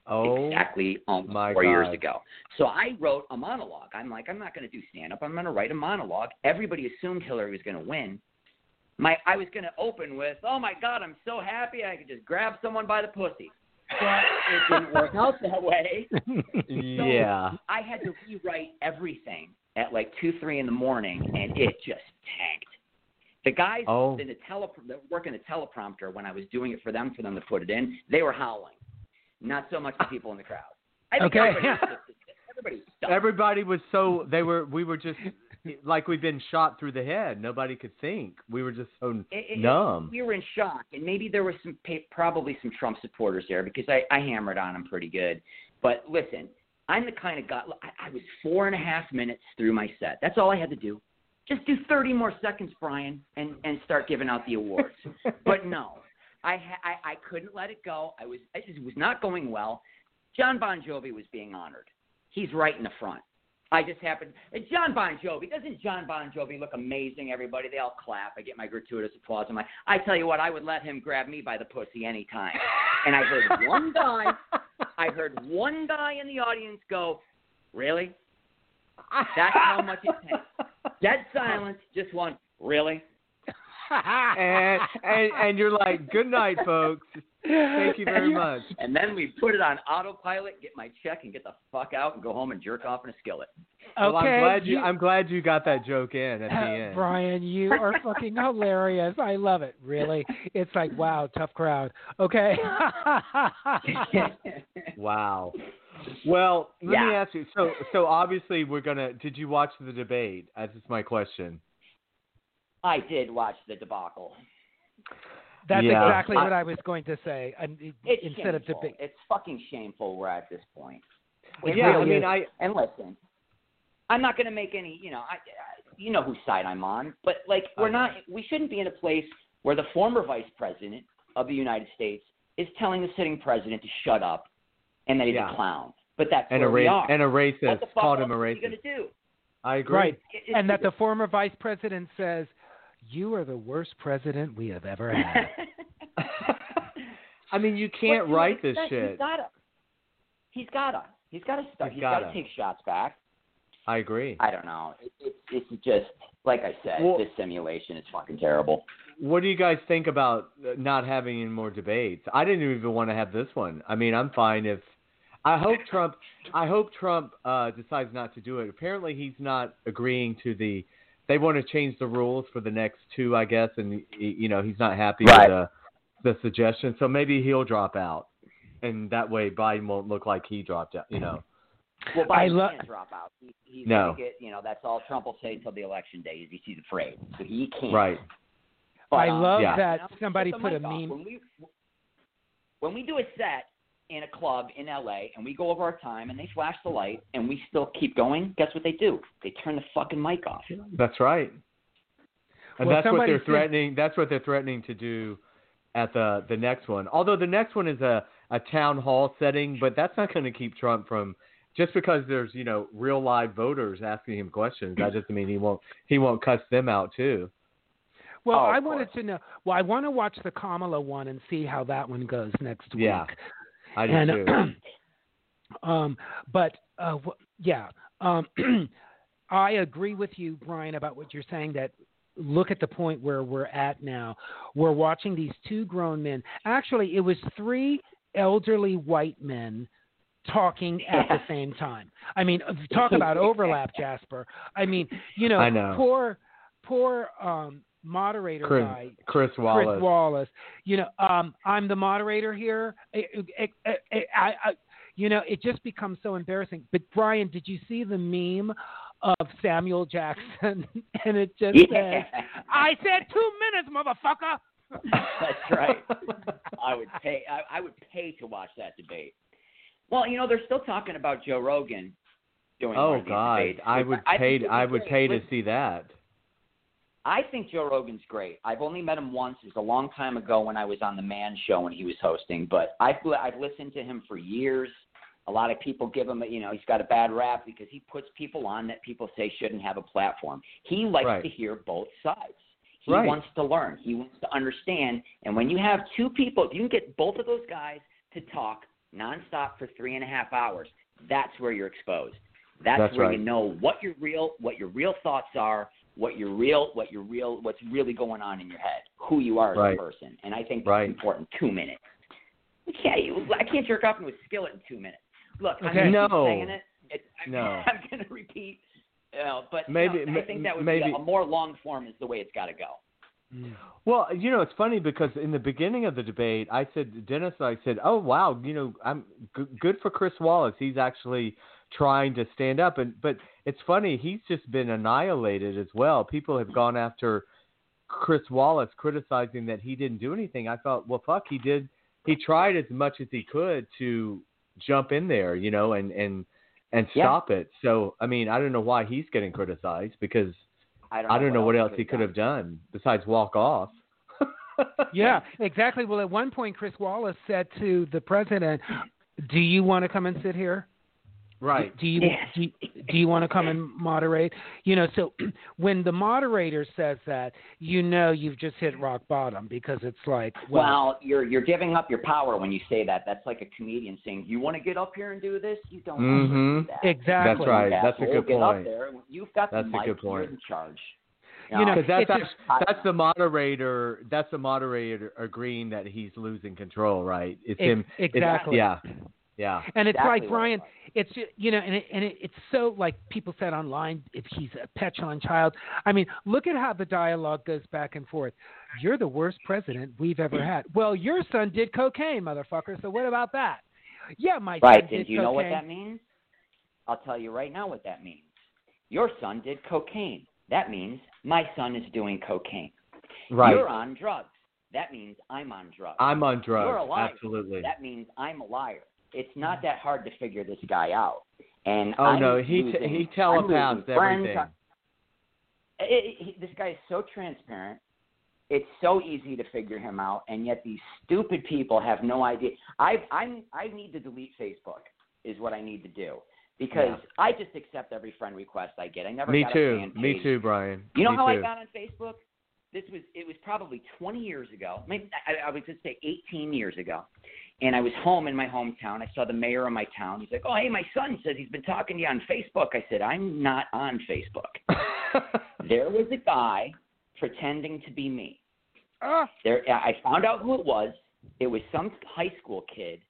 A: Oh,
C: exactly almost
A: my
C: four years ago. So I wrote a monologue. I'm like, I'm not going to do stand up. I'm going to write a monologue. Everybody assumed Hillary was going to win. My, I was going to open with, "Oh my God, I'm so happy I could just grab someone by the pussy," but it didn't work out that way.
A: yeah.
C: I had to rewrite everything at like two, three in the morning, and it just tanked. The guys
A: Oh.
C: in the tele that working the teleprompter when I was doing it for them, for them to put it in, they were howling. Not so much the people in the crowd. I think
B: Okay.
C: everybody everybody.
A: Everybody was so they were we were just like we'd been shot through the head. Nobody could think. We were just so
C: It- it-
A: numb.
C: We were in shock, and maybe there was some probably some Trump supporters there because I, I hammered on him pretty good. But listen, I'm the kind of guy. I, I was four and a half minutes through my set. That's all I had to do. Just do 30 more seconds, Brian, and and start giving out the awards. but no, I, I I couldn't let it go. I was it was not going well. John Bon Jovi was being honored. He's right in the front. I just happened. and John Bon Jovi doesn't John Bon Jovi look amazing? Everybody, they all clap. I get my gratuitous applause. I'm like, I tell you what, I would let him grab me by the pussy anytime. And I heard one guy, I heard one guy in the audience go, "Really? That's how much it takes." Dead silence. Just one. Really?
A: and, and and you're like, good night, folks. Thank you very much.
C: And then we put it on autopilot, get my check, and get the fuck out and go home and jerk off in a skillet. Okay.
A: Well, I'm glad you,
B: you-
A: I'm glad you got that joke in at the
B: Uh,
A: end.
B: Brian, you are fucking hilarious. I love it. Really, it's like wow, tough crowd. Okay.
A: Wow. Well, let me ask you. So, so obviously we're gonna. Did you watch the debate? That's just my question.
C: I did watch the debacle.
B: That's
A: Yeah.
B: exactly what I was going to say. And
C: It's
B: instead of
C: shameful.
B: debate,
C: It's fucking shameful we're at this point. It
A: yeah, I mean,
C: is.
A: I.
C: And listen, I'm not going to make any, you know, I, I, you know whose side I'm on, but like we're
A: I know.
C: not, we shouldn't be in a place where the former vice president of the United States is telling the sitting president to shut up and that he's
A: Yeah.
C: a clown. But that's
A: And a
C: where we
A: ra-
C: are.
A: and a racist.
C: what
A: racist
C: the fuck
A: called
C: else
A: him a
C: are we going
A: racist.
C: to do?
A: I agree.
B: right?
C: It-
B: And that the former vice president says, "You are the worst president we have ever had."
A: I mean, you can't
C: you
A: write this shit.
C: He's gotta. He's gotta. He's gotta start.
A: He's
C: He's gotta
A: gotta.
C: take shots back.
A: I agree.
C: I don't know. It, it, it's just like I said.
A: Well-
C: this simulation is fucking terrible.
A: What do you guys think about uh, not having any more debates? I didn't even want to have this one. I mean, I'm fine if. I hope Trump. I hope Trump uh, decides not to do it. Apparently, he's not agreeing to the. They want to change the rules for the next two, I guess, and you know he's not happy
C: Right.
A: with the, the suggestion. So maybe he'll drop out, and that way Biden won't look like he dropped out. You know.
C: Well,
B: I
C: Biden
B: lo-
C: can't drop out. He, he's
A: No.
C: gonna get. You know, that's all Trump will say until the election day. Is he- he's afraid, so he can't.
A: Right.
C: But,
B: I
C: um,
B: love
A: Yeah.
B: that somebody
C: put
B: put a
C: mic off.
B: meme.
C: When we when we do a set in a club in LA and we go over our time and they flash the light and we still keep going, guess what they do? They turn the fucking mic off.
A: That's right. And
B: Well,
A: that's what they're
B: said-
A: threatening. That's what they're threatening to do at the the next one. Although the next one is a a town hall setting, but that's not going to keep Trump from just because there's you know real live voters asking him questions. That doesn't mean he won't he won't cuss them out too.
B: Well,
C: Oh,
B: I wanted
C: course.
B: to know. Well, I want to watch the Kamala one and see how that one goes next week.
A: Yeah, I do
B: and
A: too.
B: um, but uh, wh- yeah, um, I agree with you, Brian, about what you're saying. That look at the point where we're at now. We're watching these two grown men. Actually, it was three elderly white men talking at the same time. I mean, uh, talk about overlap, Jasper. I mean, you know,
A: I know.
B: poor, poor um, moderator
A: Chris,
B: guy
A: Chris Wallace.
B: Chris Wallace. You know, um, I'm the moderator here. I, I, I, I, you know, it just becomes so embarrassing. But Brian, did you see the meme of Samuel Jackson? and it just
C: Yeah.
B: says, "I said two minutes, motherfucker."
C: That's right. I would pay. I, I would pay to watch that debate. Well, you know, they're still talking about Joe Rogan doing one
A: Oh
C: of these
A: God. I would
C: I
A: pay.
C: think
A: I
C: it'd be
A: would
C: great.
A: pay to see that.
C: I think Joe Rogan's great. I've only met him once. It was a long time ago when I was on the Man Show when he was hosting. But I've I've listened to him for years. A lot of people give him, a, you know, he's got a bad rap because he puts people on that people say shouldn't have a platform. He likes
A: Right.
C: to hear both sides. He
A: Right.
C: wants to learn. He wants to understand. And when you have two people, if you can get both of those guys to talk nonstop for three and a half hours, that's where you're exposed. That's,
A: That's
C: where
A: right.
C: you know what your real what your real thoughts are, what your real what your real what's really going on in your head, who you are as
A: Right.
C: a person. And I think that's
A: Right.
C: important. Two minutes. I can't. you- I can't jerk off into a skillet in two minutes. Look, I'm
B: Okay.
A: No.
C: saying it. it I'm,
A: No.
C: I'm going to repeat. Uh, but
A: Maybe-
C: no, I think that would
A: maybe-
C: be a, a more long form is the way it's got to go.
A: Well, you know, it's funny because in the beginning of the debate, I said, Dennis, I said, oh wow, you know, I'm g- good for Chris Wallace. He's actually trying to stand up, and but it's funny, he's just been annihilated as well. People have gone after Chris Wallace, criticizing that he didn't do anything. I thought, well, fuck, he did. He tried as much as he could to jump in there, you know, and and and
C: Yeah.
A: stop it. So, I mean, I don't know why he's getting criticized because
C: I don't.
A: I don't know what else
C: could've
A: he could
C: done.
A: have done besides walk off.
B: Yeah, exactly. Well, at one point, Chris Wallace said to the president, "Do you want to come and sit here?
A: Right.
B: Do you
C: Yes.
B: do you, do you want to come and moderate? You know, so when the moderator says that, you know you've just hit rock bottom because it's like, well,
C: Well, you're you're giving up your power when you say that. That's like a comedian saying, "You want to get up here and do this? You don't want to
A: Mhm.
C: do that."
B: exactly.
A: That's right.
C: You
A: That's a
C: asshole.
A: good
C: get
A: point.
C: Up there. You've got
A: That's
C: the
A: a
C: mic.
A: good point.
C: You're in charge.
B: You know,
A: Because that's
B: it's
C: just-
A: that's the moderator. That's the moderator agreeing that he's losing control. Right. It's
B: Ex-
A: him. it's-
B: exactly.
A: yeah. Yeah.
B: And it's
C: Exactly
B: like Brian. It's you know, and it, and it, it's so like people said online. If he's a petulant child, I mean, look at how the dialogue goes back and forth. You're the worst president we've ever had. Well, your son did cocaine, motherfucker. So what about that? Yeah, my
C: Right.
B: son did
C: you know what that means? I'll tell you right now what that means. Your son did cocaine. That means my son is doing cocaine.
A: Right.
C: You're on drugs. That means I'm on drugs.
A: I'm on drugs.
C: You're a liar.
A: Absolutely.
C: That means I'm a liar. It's not that hard to figure this guy out. And
A: oh
C: I'm
A: no, he
C: losing,
A: t- he telepaths everything.
C: It, it, he, this guy is so transparent. It's so easy to figure him out, and yet these stupid people have no idea. I I'm I need to delete Facebook is what I need to do because
A: Yeah.
C: I just accept every friend request I get. I never
A: Me
C: got
A: too. Me too, Brian.
C: You know
A: Me
C: how I got on Facebook? This was it was probably 20 years ago. Maybe I, I would just say 18 years ago. And I was home in my hometown. I saw the mayor of my town. He's like, "Oh, hey, my son says he's been talking to you on Facebook." I said, "I'm not on Facebook." there was a guy pretending to be me.
B: Ah,
C: There, I found out who it was. It was some high school kid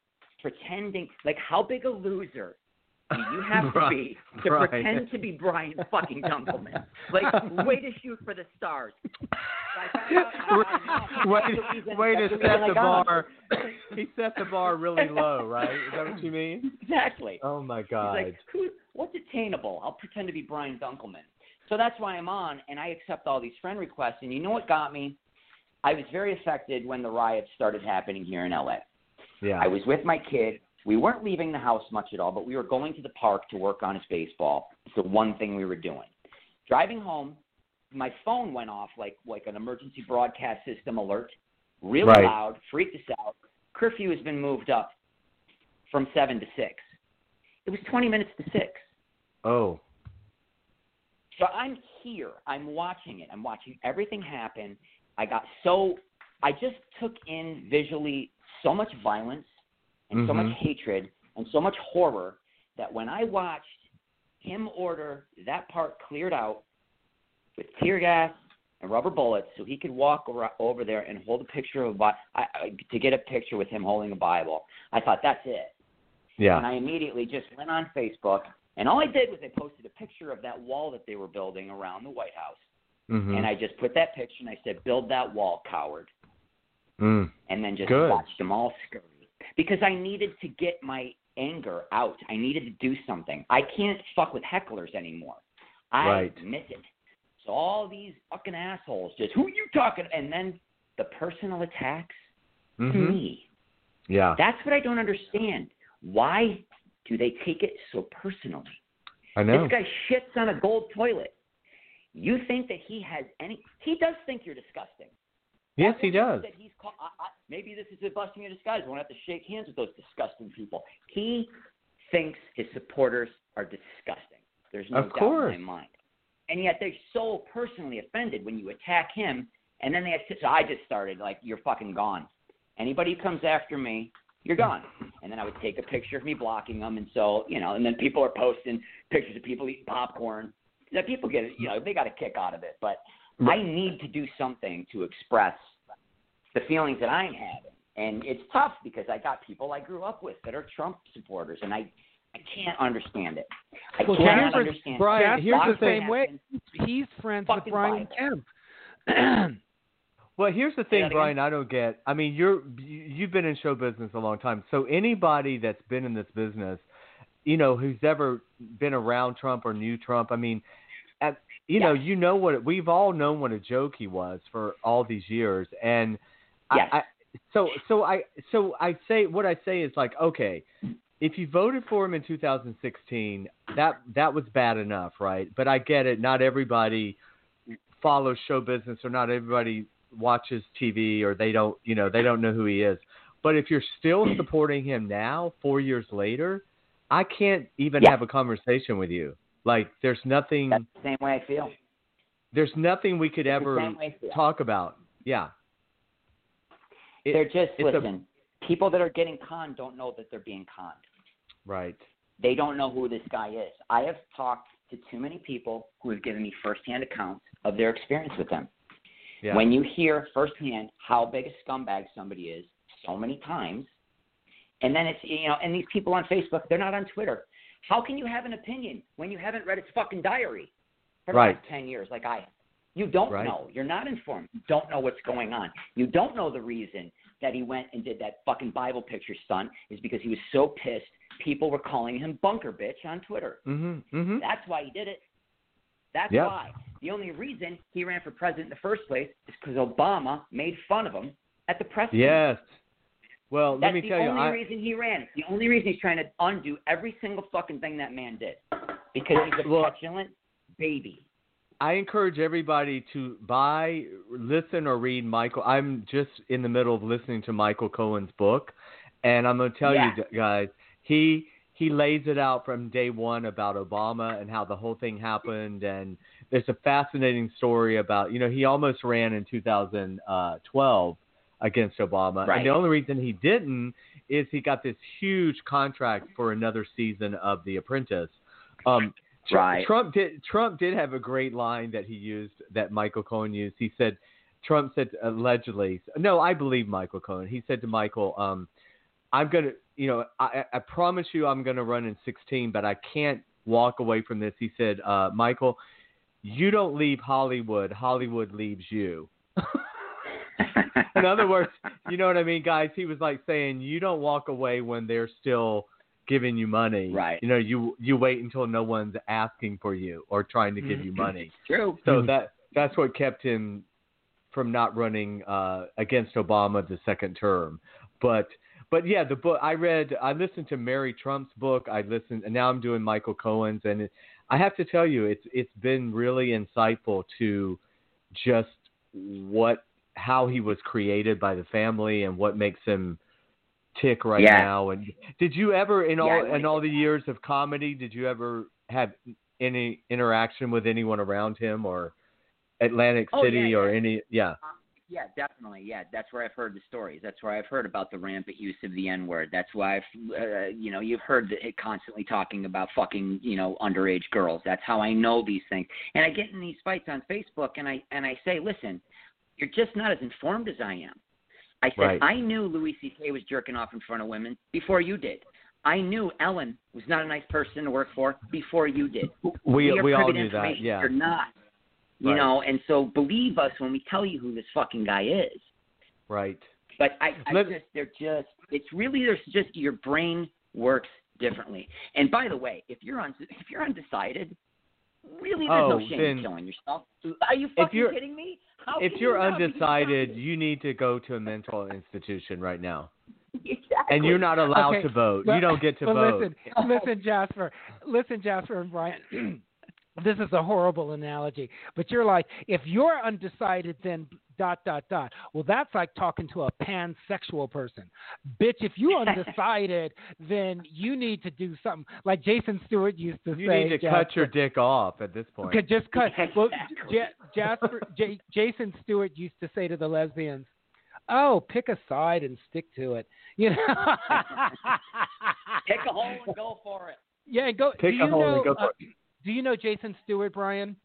C: pretending. Like, how big a loser you have to be to
A: right.
C: pretend to be Brian fucking Dunkleman? Like, way to shoot for the stars.
A: Way, way to
C: that's the reason
A: set the bar. He set the bar really low, right? Is that what you mean?
C: Exactly.
A: Oh my
C: He's
A: God.
C: like, Who, what's attainable? I'll pretend to be Brian Dunkleman. So that's why I'm on, and I accept all these friend requests. And you know what got me? I was very affected when the riots started happening here in LA.
A: yeah.
C: I was with my kid. We weren't leaving the house much at all, but we were going to the park to work on his baseball. It's the one thing we were doing. Driving home, my phone went off like like an emergency broadcast system alert, really
A: Right.
C: loud, freaked us out. Curfew has been moved up from seven to six. It was 20 minutes to six.
A: oh.
C: So I'm here. I'm watching it. I'm watching everything happen. I got so I just took in visually so much violence and so
A: Mhm.
C: much hatred and so much horror that when I watched him order that part cleared out with tear gas and rubber bullets so he could walk over there and hold a picture of a Bi- I, to get a picture with him holding a Bible. I thought that's it.
A: Yeah.
C: And I immediately just went on Facebook, and all I did was I posted a picture of that wall that they were building around the White House,
A: Mhm.
C: and I just put that picture and I said, "Build that wall, coward,"
A: Mm.
C: and then just
A: Good.
C: watched them all scurry because I needed to get my anger out. I needed to do something. I can't fuck with hecklers anymore. I
A: Right.
C: miss it. So all these fucking assholes just who are you talking, and then the personal attacks to
A: Mhm.
C: me.
A: Yeah.
C: That's what I don't understand. Why do they take it so personally?
A: I know.
C: This guy shits on a gold toilet. You think that he has any? He does think you're disgusting.
A: Yes, he does.
C: That he's call, I, I, maybe this is a busting in disguise. Won't have to shake hands with those disgusting people. He thinks his supporters are disgusting. There's no
A: Of
C: doubt
A: course.
C: in my mind. And yet they're so personally offended when you attack him And then they had, so I just started like, you're fucking gone. Anybody who comes after me, you're hmm. gone. And then I would take a picture of me blocking them, and so you know, and then people are posting pictures of people eating popcorn. That people get, it, you know, they got a kick out of it. But I need to do something to express the feelings that I'm having, and it's tough because I got people I grew up with that are Trump supporters, and I I can't understand it. I
B: Well,
C: cannot
B: Jasper-
C: understand.
A: Brian,
B: Jasper's
A: here's the
B: the same way. He's friends with Brian
C: Bible.
B: Kemp.
A: Well, here's the thing. Brian. I don't get. I mean, you're you've been in show business a long time, so anybody that's been in this business, you know, who's ever been around Trump or knew Trump, I mean, you know, you know what we've all known what a joke he was for all these years, and
C: Yes.
A: I, I so so I so I say what I say is like, okay, if you voted for him in 2016, that that was bad enough, right? But I get it. Not everybody follows show business, or not everybody watches TV, or they don't, you know, they don't know who he is. But if you're still supporting him now, four years later, I can't even
C: Yeah.
A: have a conversation with you. Like, there's nothing.
C: That's the same way I feel.
A: There's nothing we could ever
C: same way I feel.
A: talk about. Yeah. It-
C: They're just
A: it's a-
C: listen. people that are getting conned don't know that they're being conned.
A: right.
C: They don't know who this guy is. I have talked to too many people who have given me firsthand accounts of their experience with them.
A: Yeah.
C: When you hear firsthand how big a scumbag somebody is so many times, and then it's you know, and these people on Facebook, they're not on Twitter. How can you have an opinion when you haven't read his fucking diary for the last ten years like I have? You don't
A: Right.
C: know. You're not informed. You don't know what's going on. You don't know the reason that he went and did that fucking Bible picture stunt is because he was so pissed people were calling him bunker bitch on Twitter.
A: Mhm. Mhm.
C: That's why he did it. That's
A: Yep.
C: why. The only reason he ran for president in the first place is because Obama made fun of him at the press.
A: Yes. Well,
C: That's
A: let me tell you,
C: That's
A: the only
C: reason he ran. It's the only reason he's trying to undo every single fucking thing that man did. Because he's a
A: Well-
C: petulant baby.
A: I encourage everybody to buy, listen, or read Michael. I'm just in the middle of listening to Michael Cohen's book, and I'm going to tell
C: Yeah.
A: you guys, he he lays it out from day one about Obama and how the whole thing happened, and there's a fascinating story about you know he almost ran in 2012 uh, against Obama,
C: Right.
A: and the only reason he didn't is he got this huge contract for another season of The Apprentice. Um,
C: Right.
A: Trump did. Trump did have a great line that he used that Michael Cohen used. He said, Trump said allegedly. No, I believe Michael Cohen. He said to Michael, um, "I'm gonna, you know, I, I promise you, I'm gonna run in 16, but I can't walk away from this." He said, uh, "Michael, you don't leave Hollywood. Hollywood leaves you." in other words, you know what I mean, guys. He was like saying, "You don't walk away when they're still." giving you money
C: Right.
A: you know you you wait until no one's asking for you or trying to give you money
C: True.
A: so that that's what kept him from not running uh, against Obama the second term. But but yeah, the book I read, I listened to Mary Trump's book. I listened, and now I'm doing Michael Cohen's, and it, I have to tell you, it's it's been really insightful to just what how he was created by the family and what makes him tick right
C: Yeah.
A: now. And did you ever in all
C: Yeah,
A: in all the years of comedy, did you ever have any interaction with anyone around him or Atlantic
C: Oh,
A: City
C: yeah,
A: or any yeah.
C: Yeah, definitely. Yeah, that's where I've heard the stories. That's where I've heard about the rampant use of the N word. That's why I've, uh, you know, you've heard it constantly talking about fucking, you know, underage girls. That's how I know these things. And I get in these fights on Facebook, and I and I say, listen, you're just not as informed as I am. I said
A: Right.
C: I knew Louis C.K. was jerking off in front of women before you did. I knew Ellen was not a nice person to work for before you did.
A: We we all knew that. Yeah.
C: You're not. You
A: Right.
C: know, and so believe us when we tell you who this fucking guy is.
A: Right.
C: But I, I
A: Let-
C: just they're just it's really there's just your brain works differently. And by the way, if you're on, if you're undecided, really there's
A: Oh,
C: no shame
A: then-
C: in killing yourself. Are you fucking
A: you're-
C: kidding me? How
A: If you're
C: you
A: undecided,
C: decided?
A: you need to go to a mental institution right now.
C: exactly.
A: And you're not allowed
B: Okay,
A: to vote.
B: but-
A: you don't get to
B: but
A: vote.
B: Listen, listen, Jasper. Listen, Jasper and Brian. this is a horrible analogy, but you're like, if you're undecided, then dot dot dot. Well, that's like talking to a pansexual person. Bitch, if you undecided, then you need to do something. Like Jason Stuart used to
A: You
B: say.
A: need to
B: Jasper,
A: cut your dick off at this point.
B: Could just cut. Well,
C: Exactly.
B: Ja- Jasper, J- Jason Stuart used to say to the lesbians, "Oh, pick a side and stick to it." You know.
C: Pick a hole and go for it.
B: Yeah, go.
A: Pick
B: do you
A: a hole
B: know,
A: and go
B: uh,
A: for
B: Do you know Jason Stuart, Brian?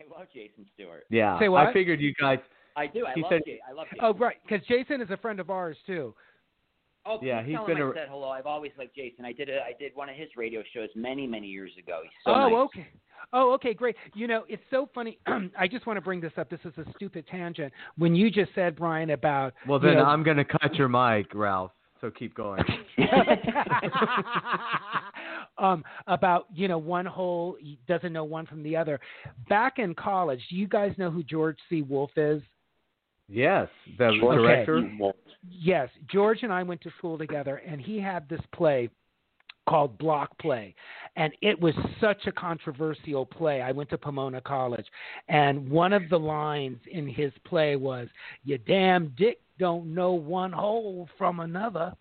C: I love Jason Stuart.
A: Yeah,
B: Say what?
A: I figured you guys.
C: I do. I
A: He
C: love
A: said-
C: Jason. I love oh, Jason.
B: Oh, right, because Jason is a friend of ours too.
C: Oh,
A: Yeah,
C: please
A: he's
C: tell
A: been
C: him
A: a-
C: I said hello. I've always liked Jason. I did a, I did one of his radio shows many, many years ago. He's so
B: oh,
C: nice.
B: okay. Oh, okay, great. You know, it's so funny. I just want to bring this up. This is a stupid tangent. When you just said, Brian, about
A: Well,
B: you
A: then
B: know,
A: I'm going to cut your mic, Ralph. So keep going.
B: um, about you know one hole he doesn't know one from the other. Back in college, do you guys know who George C. Wolfe is?
A: yes, the
B: Okay.
A: director.
B: Yes, George and I went to school together, and he had this play called Block Play, and it was such a controversial play. I went to Pomona College, and one of the lines in his play was, "You damn dick don't know one hole from another."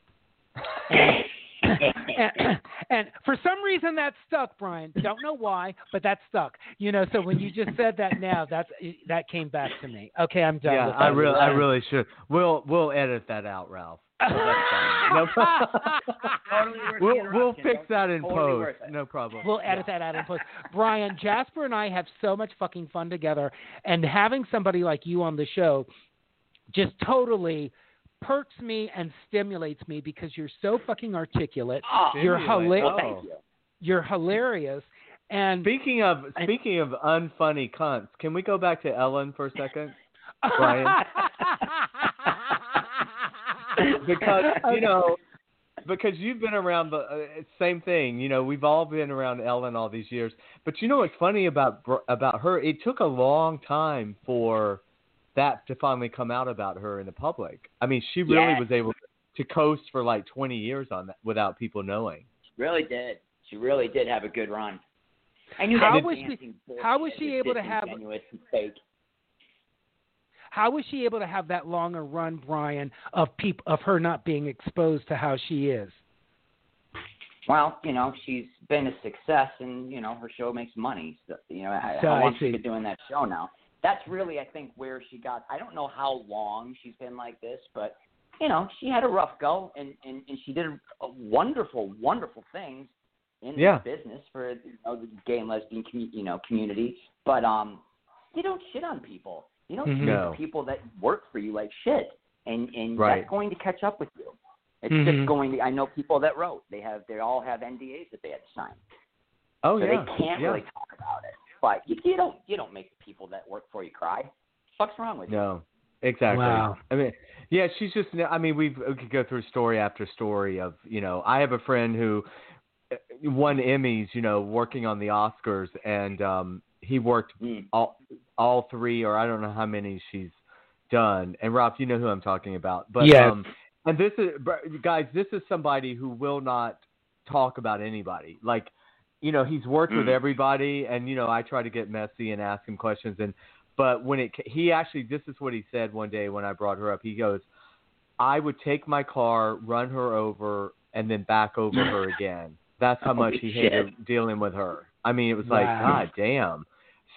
B: And, for some reason that stuck, Brian. Don't know why, but that stuck. You know, so when you just said that now, that's that came back to me. Okay, I'm done.
A: Yeah, I really, I really should. We'll, we'll edit that out, Ralph. So that's fine. No problem.
C: Totally
A: we'll, we'll fix that in
C: totally
A: post. No problem.
B: We'll edit that out in post. Brian, Jasper and I have so much fucking fun together, and having somebody like you on the show just totally perks me and stimulates me because you're so fucking articulate.
C: Oh,
B: You're
A: Stimulate.
B: hila-
C: well,
A: Oh.
C: thank you.
B: You're hilarious, and
A: Speaking of
B: I-
A: speaking of unfunny cunts, can we go back to Ellen for a second? Brian? because you know because you've been around the uh, same thing you know we've all been around ellen all these years but you know what's funny about about her it took a long time for that to finally come out about her in the public i mean she really
C: Yes.
A: was able to coast for like 20 years on that without people knowing
C: She really did. She really did have a good run. I knew
B: How was she- how was she able to have-
C: fake.
B: how was she able to have that long a run, Brian, of peop- of her not being exposed to how she is?
C: Well, you know, she's been a success, and you know, her show makes money. So, you know, how,
B: So
C: how
B: I
C: long
B: see.
C: she's been doing that show now? That's really, I think, where she got. I don't know how long she's been like this, but you know, she had a rough go, and and, and she did a wonderful, wonderful things in
A: Yeah.
C: this business for you know, the gay and lesbian commu- you know community. But um, you don't shit on people. You don't
B: Mhm.
C: treat
A: No.
C: people that work for you like shit, and and
A: Right.
C: that's going to catch up with you. It's
B: Mhm.
C: just going to. I know people that wrote. They have. They all have NDAs that they had to sign,
A: oh
C: so
A: yeah
C: they can't
A: yeah.
C: really talk about it. But you, you don't. You don't make the people that work for you cry. What's wrong with you?
A: No, exactly.
B: Wow.
A: I mean, yeah, she's just. I mean, we've we could go through story after story of you know. I have a friend who uh, won Emmys, you know, working on the Oscars, and um he worked
C: Mm.
A: all all three or I don't know how many she's done. And Rob, you know who I'm talking about. But
B: Yes.
A: um and this is guys, this is somebody who will not talk about anybody. Like you know, he's worked with
C: Mm.
A: everybody and you know, I try to get messy and ask him questions and but when it he actually this is what he said one day when I brought her up. He goes, "I would take my car, run her over and then back over her again." That's how much he hated dealing with her. I mean, it was like,
B: Wow.
A: God damn.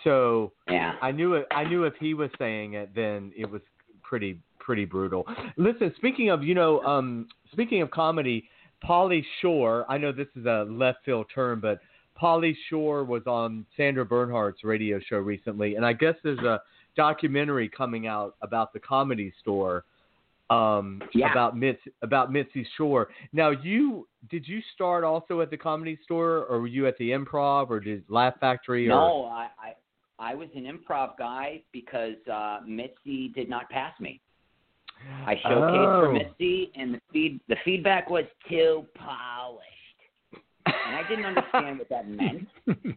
A: So
C: Yeah.
A: I knew it. I knew if he was saying it, then it was pretty pretty brutal. Listen, speaking of you know, um, speaking of comedy, Pauly Shore. I know this is a left field term, but Pauly Shore was on Sandra Bernhard's radio show recently, and I guess there's a documentary coming out about the comedy store. Um,
C: Yeah.
A: about Mitz about Mitzi Shore. Now, you did you start also at the comedy store, or were you at the Improv, or did Laugh Factory? Or,
C: No, I, I I was an improv guy because uh, Mitzi did not pass me. I showcased for
A: Oh.
C: Mitzi, and the feed the feedback was too polished, and I didn't understand what that meant.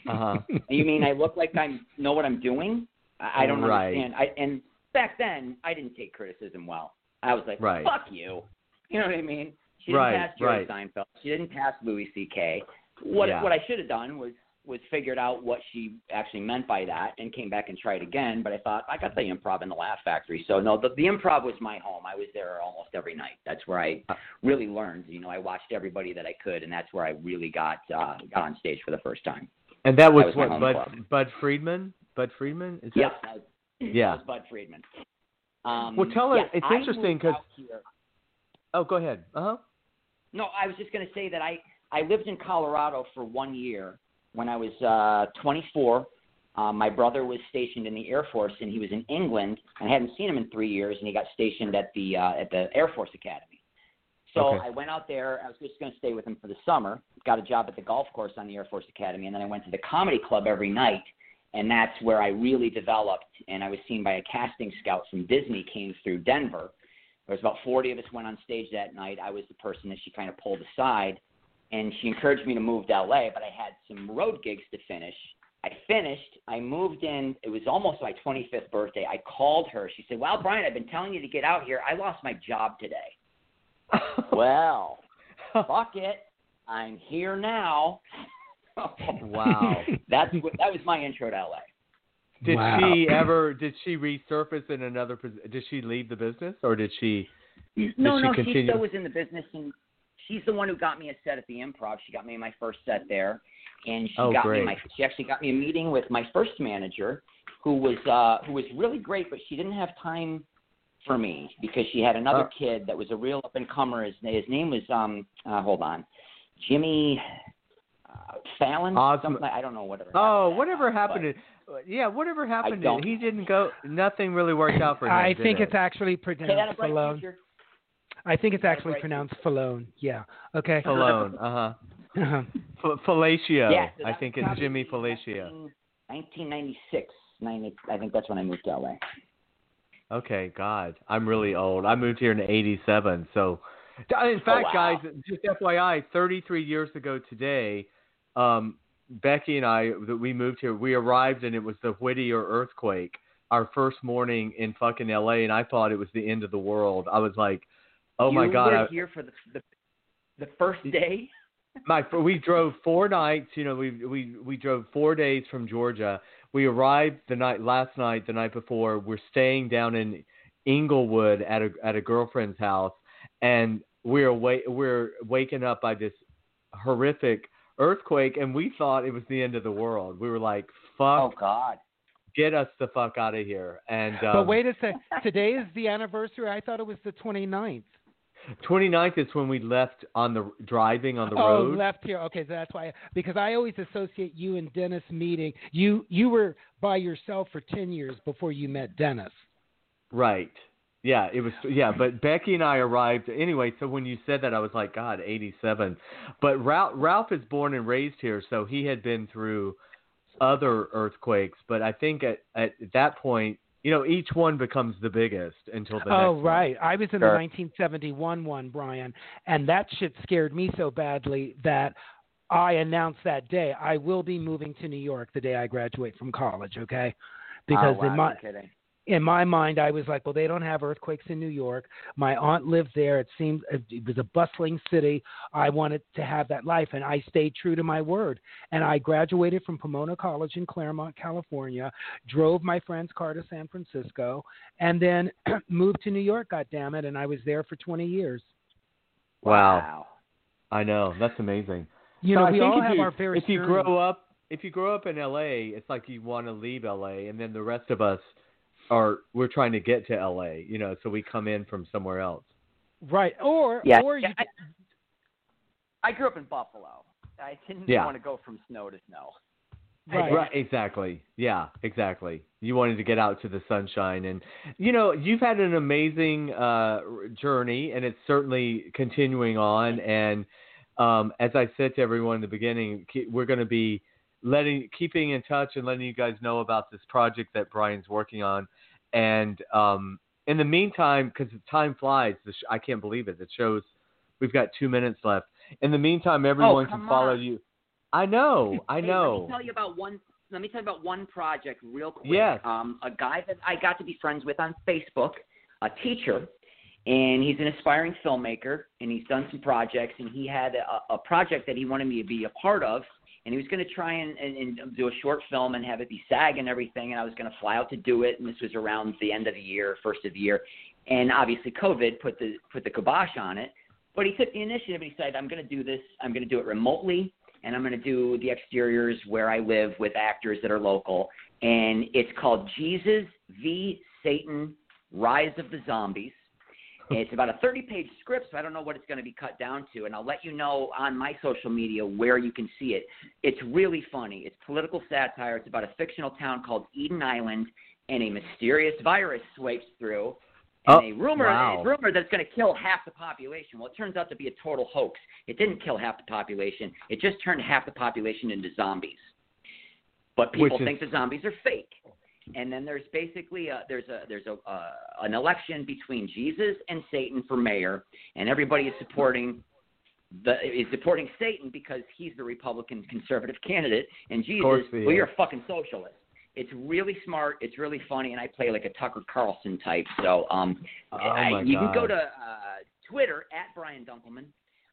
A: Uh-huh.
C: You mean I look like I know what I'm doing? I, I don't
A: Right.
C: understand. I and back then I didn't take criticism well. I was like,
A: Right.
C: "Fuck you," you know what I mean? She didn't
A: Right,
C: pass Jerry
A: right.
C: Seinfeld. She didn't pass Louis C.K. What
A: Yeah.
C: what I should have done was was figured out what she actually meant by that and came back and tried again. But I thought I got the improv in the Laugh Factory. So no, the, the improv was my home. I was there almost every night. That's where I really learned. You know, I watched everybody that I could, and that's where I really got uh, got on stage for the first time.
A: And that was,
C: That was
A: what Bud
C: club.
A: Bud Friedman. Bud Friedman. Is
C: Yep.
A: That,
C: that-
A: Yeah.
C: That was Bud Friedman. Um,
A: Well, tell her-
C: yes,
A: it's
C: I
A: interesting
C: because.
A: oh, go ahead. Uh huh.
C: No, I was just going to say that I I lived in Colorado for one year when I was uh 24. Um, my brother was stationed in the Air Force, and he was in England. And I hadn't seen him in three years, and he got stationed at the uh, at the Air Force Academy. So
A: Okay.
C: I went out there. I was just going to stay with him for the summer. Got a job at the golf course on the Air Force Academy, and then I went to the comedy club every night. And that's where I really developed. And I was seen by a casting scout from Disney came through Denver. There was about 40 of us went on stage that night. I was the person that she kind of pulled aside, and she encouraged me to move to LA. But I had some road gigs to finish. I finished. I moved in. It was almost my 25th birthday. I called her. She said, "Well, Brian, I've been telling you to get out here. I lost my job today." well, fuck it. I'm here now.
A: Wow.
C: That's what, that was my intro to LA.
A: Did
B: Wow.
A: she ever? Did she resurface in another? pos- Did she leave the business, or did she?
C: No,
A: she
C: no, she still was in the business, and she's the one who got me a set at the Improv. She got me my first set there, and she
A: Oh,
C: got
A: great.
C: me my. She actually got me a meeting with my first manager, who was uh, who was really great, but she didn't have time for me because she had another
A: Oh.
C: kid that was a real up and comer. His, name his name was um, uh, hold on, Jimmy uh, Fallon.
A: Osmo-
C: something I don't know whatever.
A: Oh,
C: happened to that
A: whatever
C: guy,
A: happened to? Yeah, whatever happened to?
C: don't-
A: He didn't go. Nothing really worked out for him.
B: I think
A: it?
B: it's actually
C: but- Say that
B: pronounced
C: a
B: Falone.
C: future.
B: I think it's actually
C: bright
B: pronounced Falone. Yeah. Okay.
A: Falone. Uh huh.
B: Uh-huh.
A: F- Fellatio.
C: Yeah, so
A: I think it's Jimmy
C: probably
A: Fellatio.
C: 1996. 90, I think that's when I moved to LA.
A: Okay, God, I'm really old. I moved here in '87, so in fact,
C: Oh, wow.
A: guys, just FYI, 33 years ago today, um, Becky and I that we moved here. We arrived and it was the Whittier earthquake. Our first morning in fucking LA, and I thought it was the end of the world. I was like, "Oh my
C: you
A: God!"
C: were
A: I,
C: here for the the, the first day.
A: my we drove four nights. You know, we we we drove four days from Georgia. We arrived the night last night, the night before. We're staying down in Inglewood at a at a girlfriend's house, and we're wa- we're waken up by this horrific earthquake, and we thought it was the end of the world. We were like, "Fuck!"
C: Oh God!
A: get us the fuck out of here!" And um,
B: but wait a sec. Today is the anniversary. I thought it was the 29th.
A: 29th is when we left on the driving on the
B: oh,
A: road.
B: left here. Okay, so that's why. Because I always associate you and Dennis meeting. You you were by yourself for 10 years before you met Dennis.
A: Right. Yeah, it was yeah, but Becky and I arrived anyway, so when you said that I was like, God, eighty seven. But Ralph Ralph is born and raised here, so he had been through other earthquakes, but I think at at that point, you know, each one becomes the biggest until the
B: oh,
A: next
B: right. I was in
C: Sure.
B: the 1971 one, Brian, and that shit scared me so badly that I announced that day I will be moving to New York the day I graduate from college. Okay, oh, because
C: oh, wow,
B: in my
C: no kidding.
B: In my mind, I was like, well, they don't have earthquakes in New York. My aunt lived there. It seemed it was a bustling city. I wanted to have that life, and I stayed true to my word. And I graduated from Pomona College in Claremont, California, drove my friend's car to San Francisco, and then moved to New York. God damn it! And I was there for 20 years.
A: Wow. I know. That's amazing.
B: You
A: So
B: know,
A: I
B: we all have
A: you,
B: our very
A: if you grow up if you grow up in LA, it's like you want to leave LA and then the rest of us are we're trying to get to LA, you know, so we come in from somewhere else.
B: right, or
C: Yeah,
B: or
C: yeah,
B: you
C: I, I grew up in Buffalo. I didn't
A: Yeah.
C: want to go from snow to snow.
B: right.
A: Right, exactly. Yeah, exactly. You wanted to get out to the sunshine and you know, you've had an amazing uh journey and it's certainly continuing on and um as I said to everyone in the beginning, we're going to be letting keeping in touch and letting you guys know about this project that Brian's working on and um in the meantime cuz time flies, the sh- I can't believe it. The show's we've got 2 minutes left. In the meantime, everyone can
C: come
A: follow
C: on.
A: you. I know, I
C: Hey,
A: know.
C: Let me tell you about one. Let me tell you about one project real quick.
A: Yes.
C: Um, a guy that I got to be friends with on Facebook, a teacher, and he's an aspiring filmmaker, and he's done some projects, and he had a, a project that he wanted me to be a part of, and he was going to try and, and, and do a short film and have it be SAG and everything. And I was going to fly out to do it, and this was around the end of the year, first of the year, and obviously COVID put the put the kibosh on it. But he took the initiative and he said, "I'm going to do this. I'm going to do it remotely, and I'm going to do the exteriors where I live with actors that are local." And it's called Jesus v Satan: Rise of the Zombies. It's about a 30 page script, so I don't know what it's going to be cut down to. And I'll let you know on my social media where you can see it. It's really funny. It's political satire. It's about a fictional town called Eden Island, and a mysterious virus swipes through. And
A: Oh,
C: a rumor,
A: wow.
C: a rumor that's going to kill half the population. Well, it turns out to be a total hoax. It didn't kill half the population. It just turned half the population into zombies. But people
A: Which is-
C: think the zombies are fake and then there's basically a, there's a there's a uh, an election between Jesus and Satan for mayor, and everybody is supporting the is supporting Satan because he's the Republican conservative candidate, and Jesus, well, you're a fucking socialist. It's really smart. It's really funny, and I play like a Tucker Carlson type. So um,
A: Oh,
C: I, you can go to uh, Twitter at Brian Dunkleman.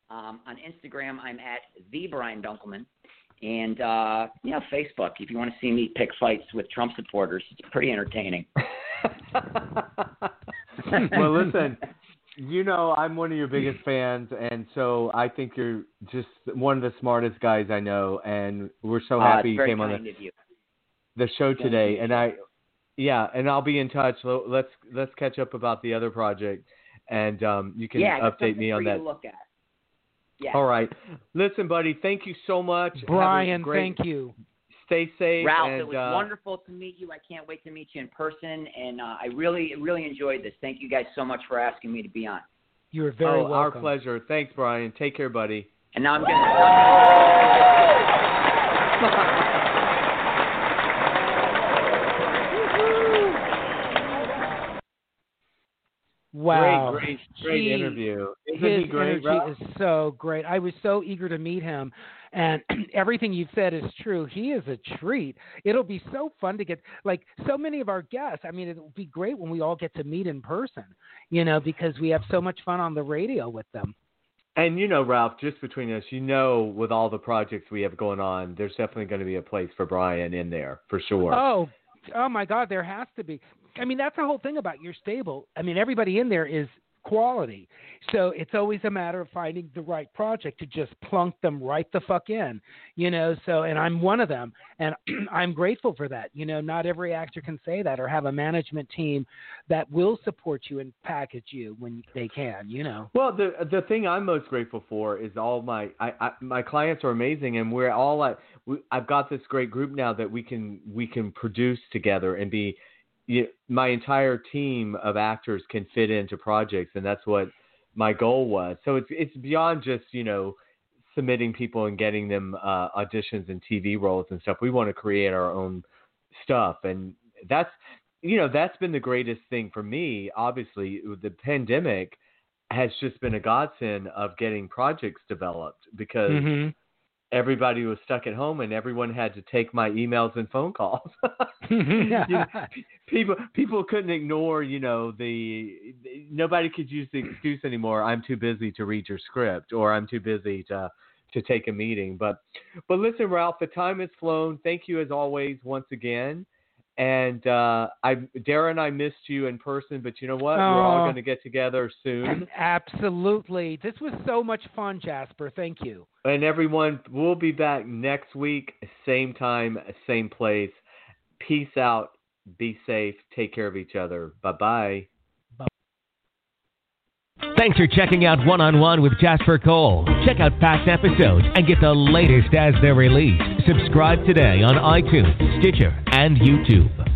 C: Um, on Instagram, I'm at the Brian Dunkleman. And uh, you know, Facebook. If you want to see me pick fights with Trump supporters, it's pretty entertaining.
A: well, listen, you know I'm one of your biggest fans, and so I think you're just one of the smartest guys I know, and we're so
C: Uh,
A: happy
C: it's
A: you came on the,
C: you.
A: the show
C: Thank
A: today. And I, yeah, and I'll be in touch. Let's let's catch up about the other project, and um, you can
C: yeah,
A: update me on that.
C: To look at. Yeah.
A: All right, listen, buddy. Thank you so much.
B: Brian,
A: great-
B: thank you.
A: Stay safe.
C: Ralph,
A: and,
C: it was
A: uh,
C: wonderful to meet you. I can't wait to meet you in person, and uh, I really, really enjoyed this. Thank you guys so much for asking me to be on.
B: You're very
A: oh, our pleasure. Thanks, Brian. Take care, buddy.
C: And now I'm going to.
B: Wow.
A: Great, great, great interview. Isn't
B: his
A: he great,
B: energy
A: Ralph?
B: is so great. I was so eager to meet him, and everything you've said is true. He is a treat. It'll be so fun to get like so many of our guests. I mean, it'll be great when we all get to meet in person. You know, because we have so much fun on the radio with them.
A: And you know, Ralph, just between us, you know, with all the projects we have going on, there's definitely going to be a place for Brian in there for sure.
B: Oh, oh my God, there has to be. I mean, that's the whole thing about your stable. I mean, everybody in there is quality. So it's always a matter of finding the right project to just plunk them right the fuck in, you know. So, and I'm one of them, and I'm grateful for that. You know, not every actor can say that or have a management team that will support you and package you when they can, you know.
A: Well, the the thing I'm most grateful for is all my I, I my clients are amazing, and we're all at. We, I've got this great group now that we can we can produce together and be. You, my entire team of actors can fit into projects, and that's what my goal was. So it's it's beyond just you know submitting people and getting them uh, auditions and TV roles and stuff. We want to create our own stuff, and that's you know that's been the greatest thing for me. Obviously, the pandemic has just been a godsend of getting projects developed because
B: Mhm.
A: Everybody was stuck at home and everyone had to take my emails and phone calls. You know, people people couldn't ignore, you know, the nobody could use the excuse anymore. I'm too busy to read your script or I'm too busy to to take a meeting. But but listen, Ralph, the time has flown. Thank you as always once again. And uh, I, Darren, I missed you in person, but you know what? We're all
B: Oh.
A: going to get together soon.
B: Absolutely. This was so much fun, Jasper. Thank you.
A: And everyone, we'll be back next week, same time, same place. Peace out. Be safe. Take care of each other. Bye bye.
D: Thanks for checking out One on One with Jasper Cole. Check out past episodes and get the latest as they're released. Subscribe today on iTunes, Stitcher, and YouTube.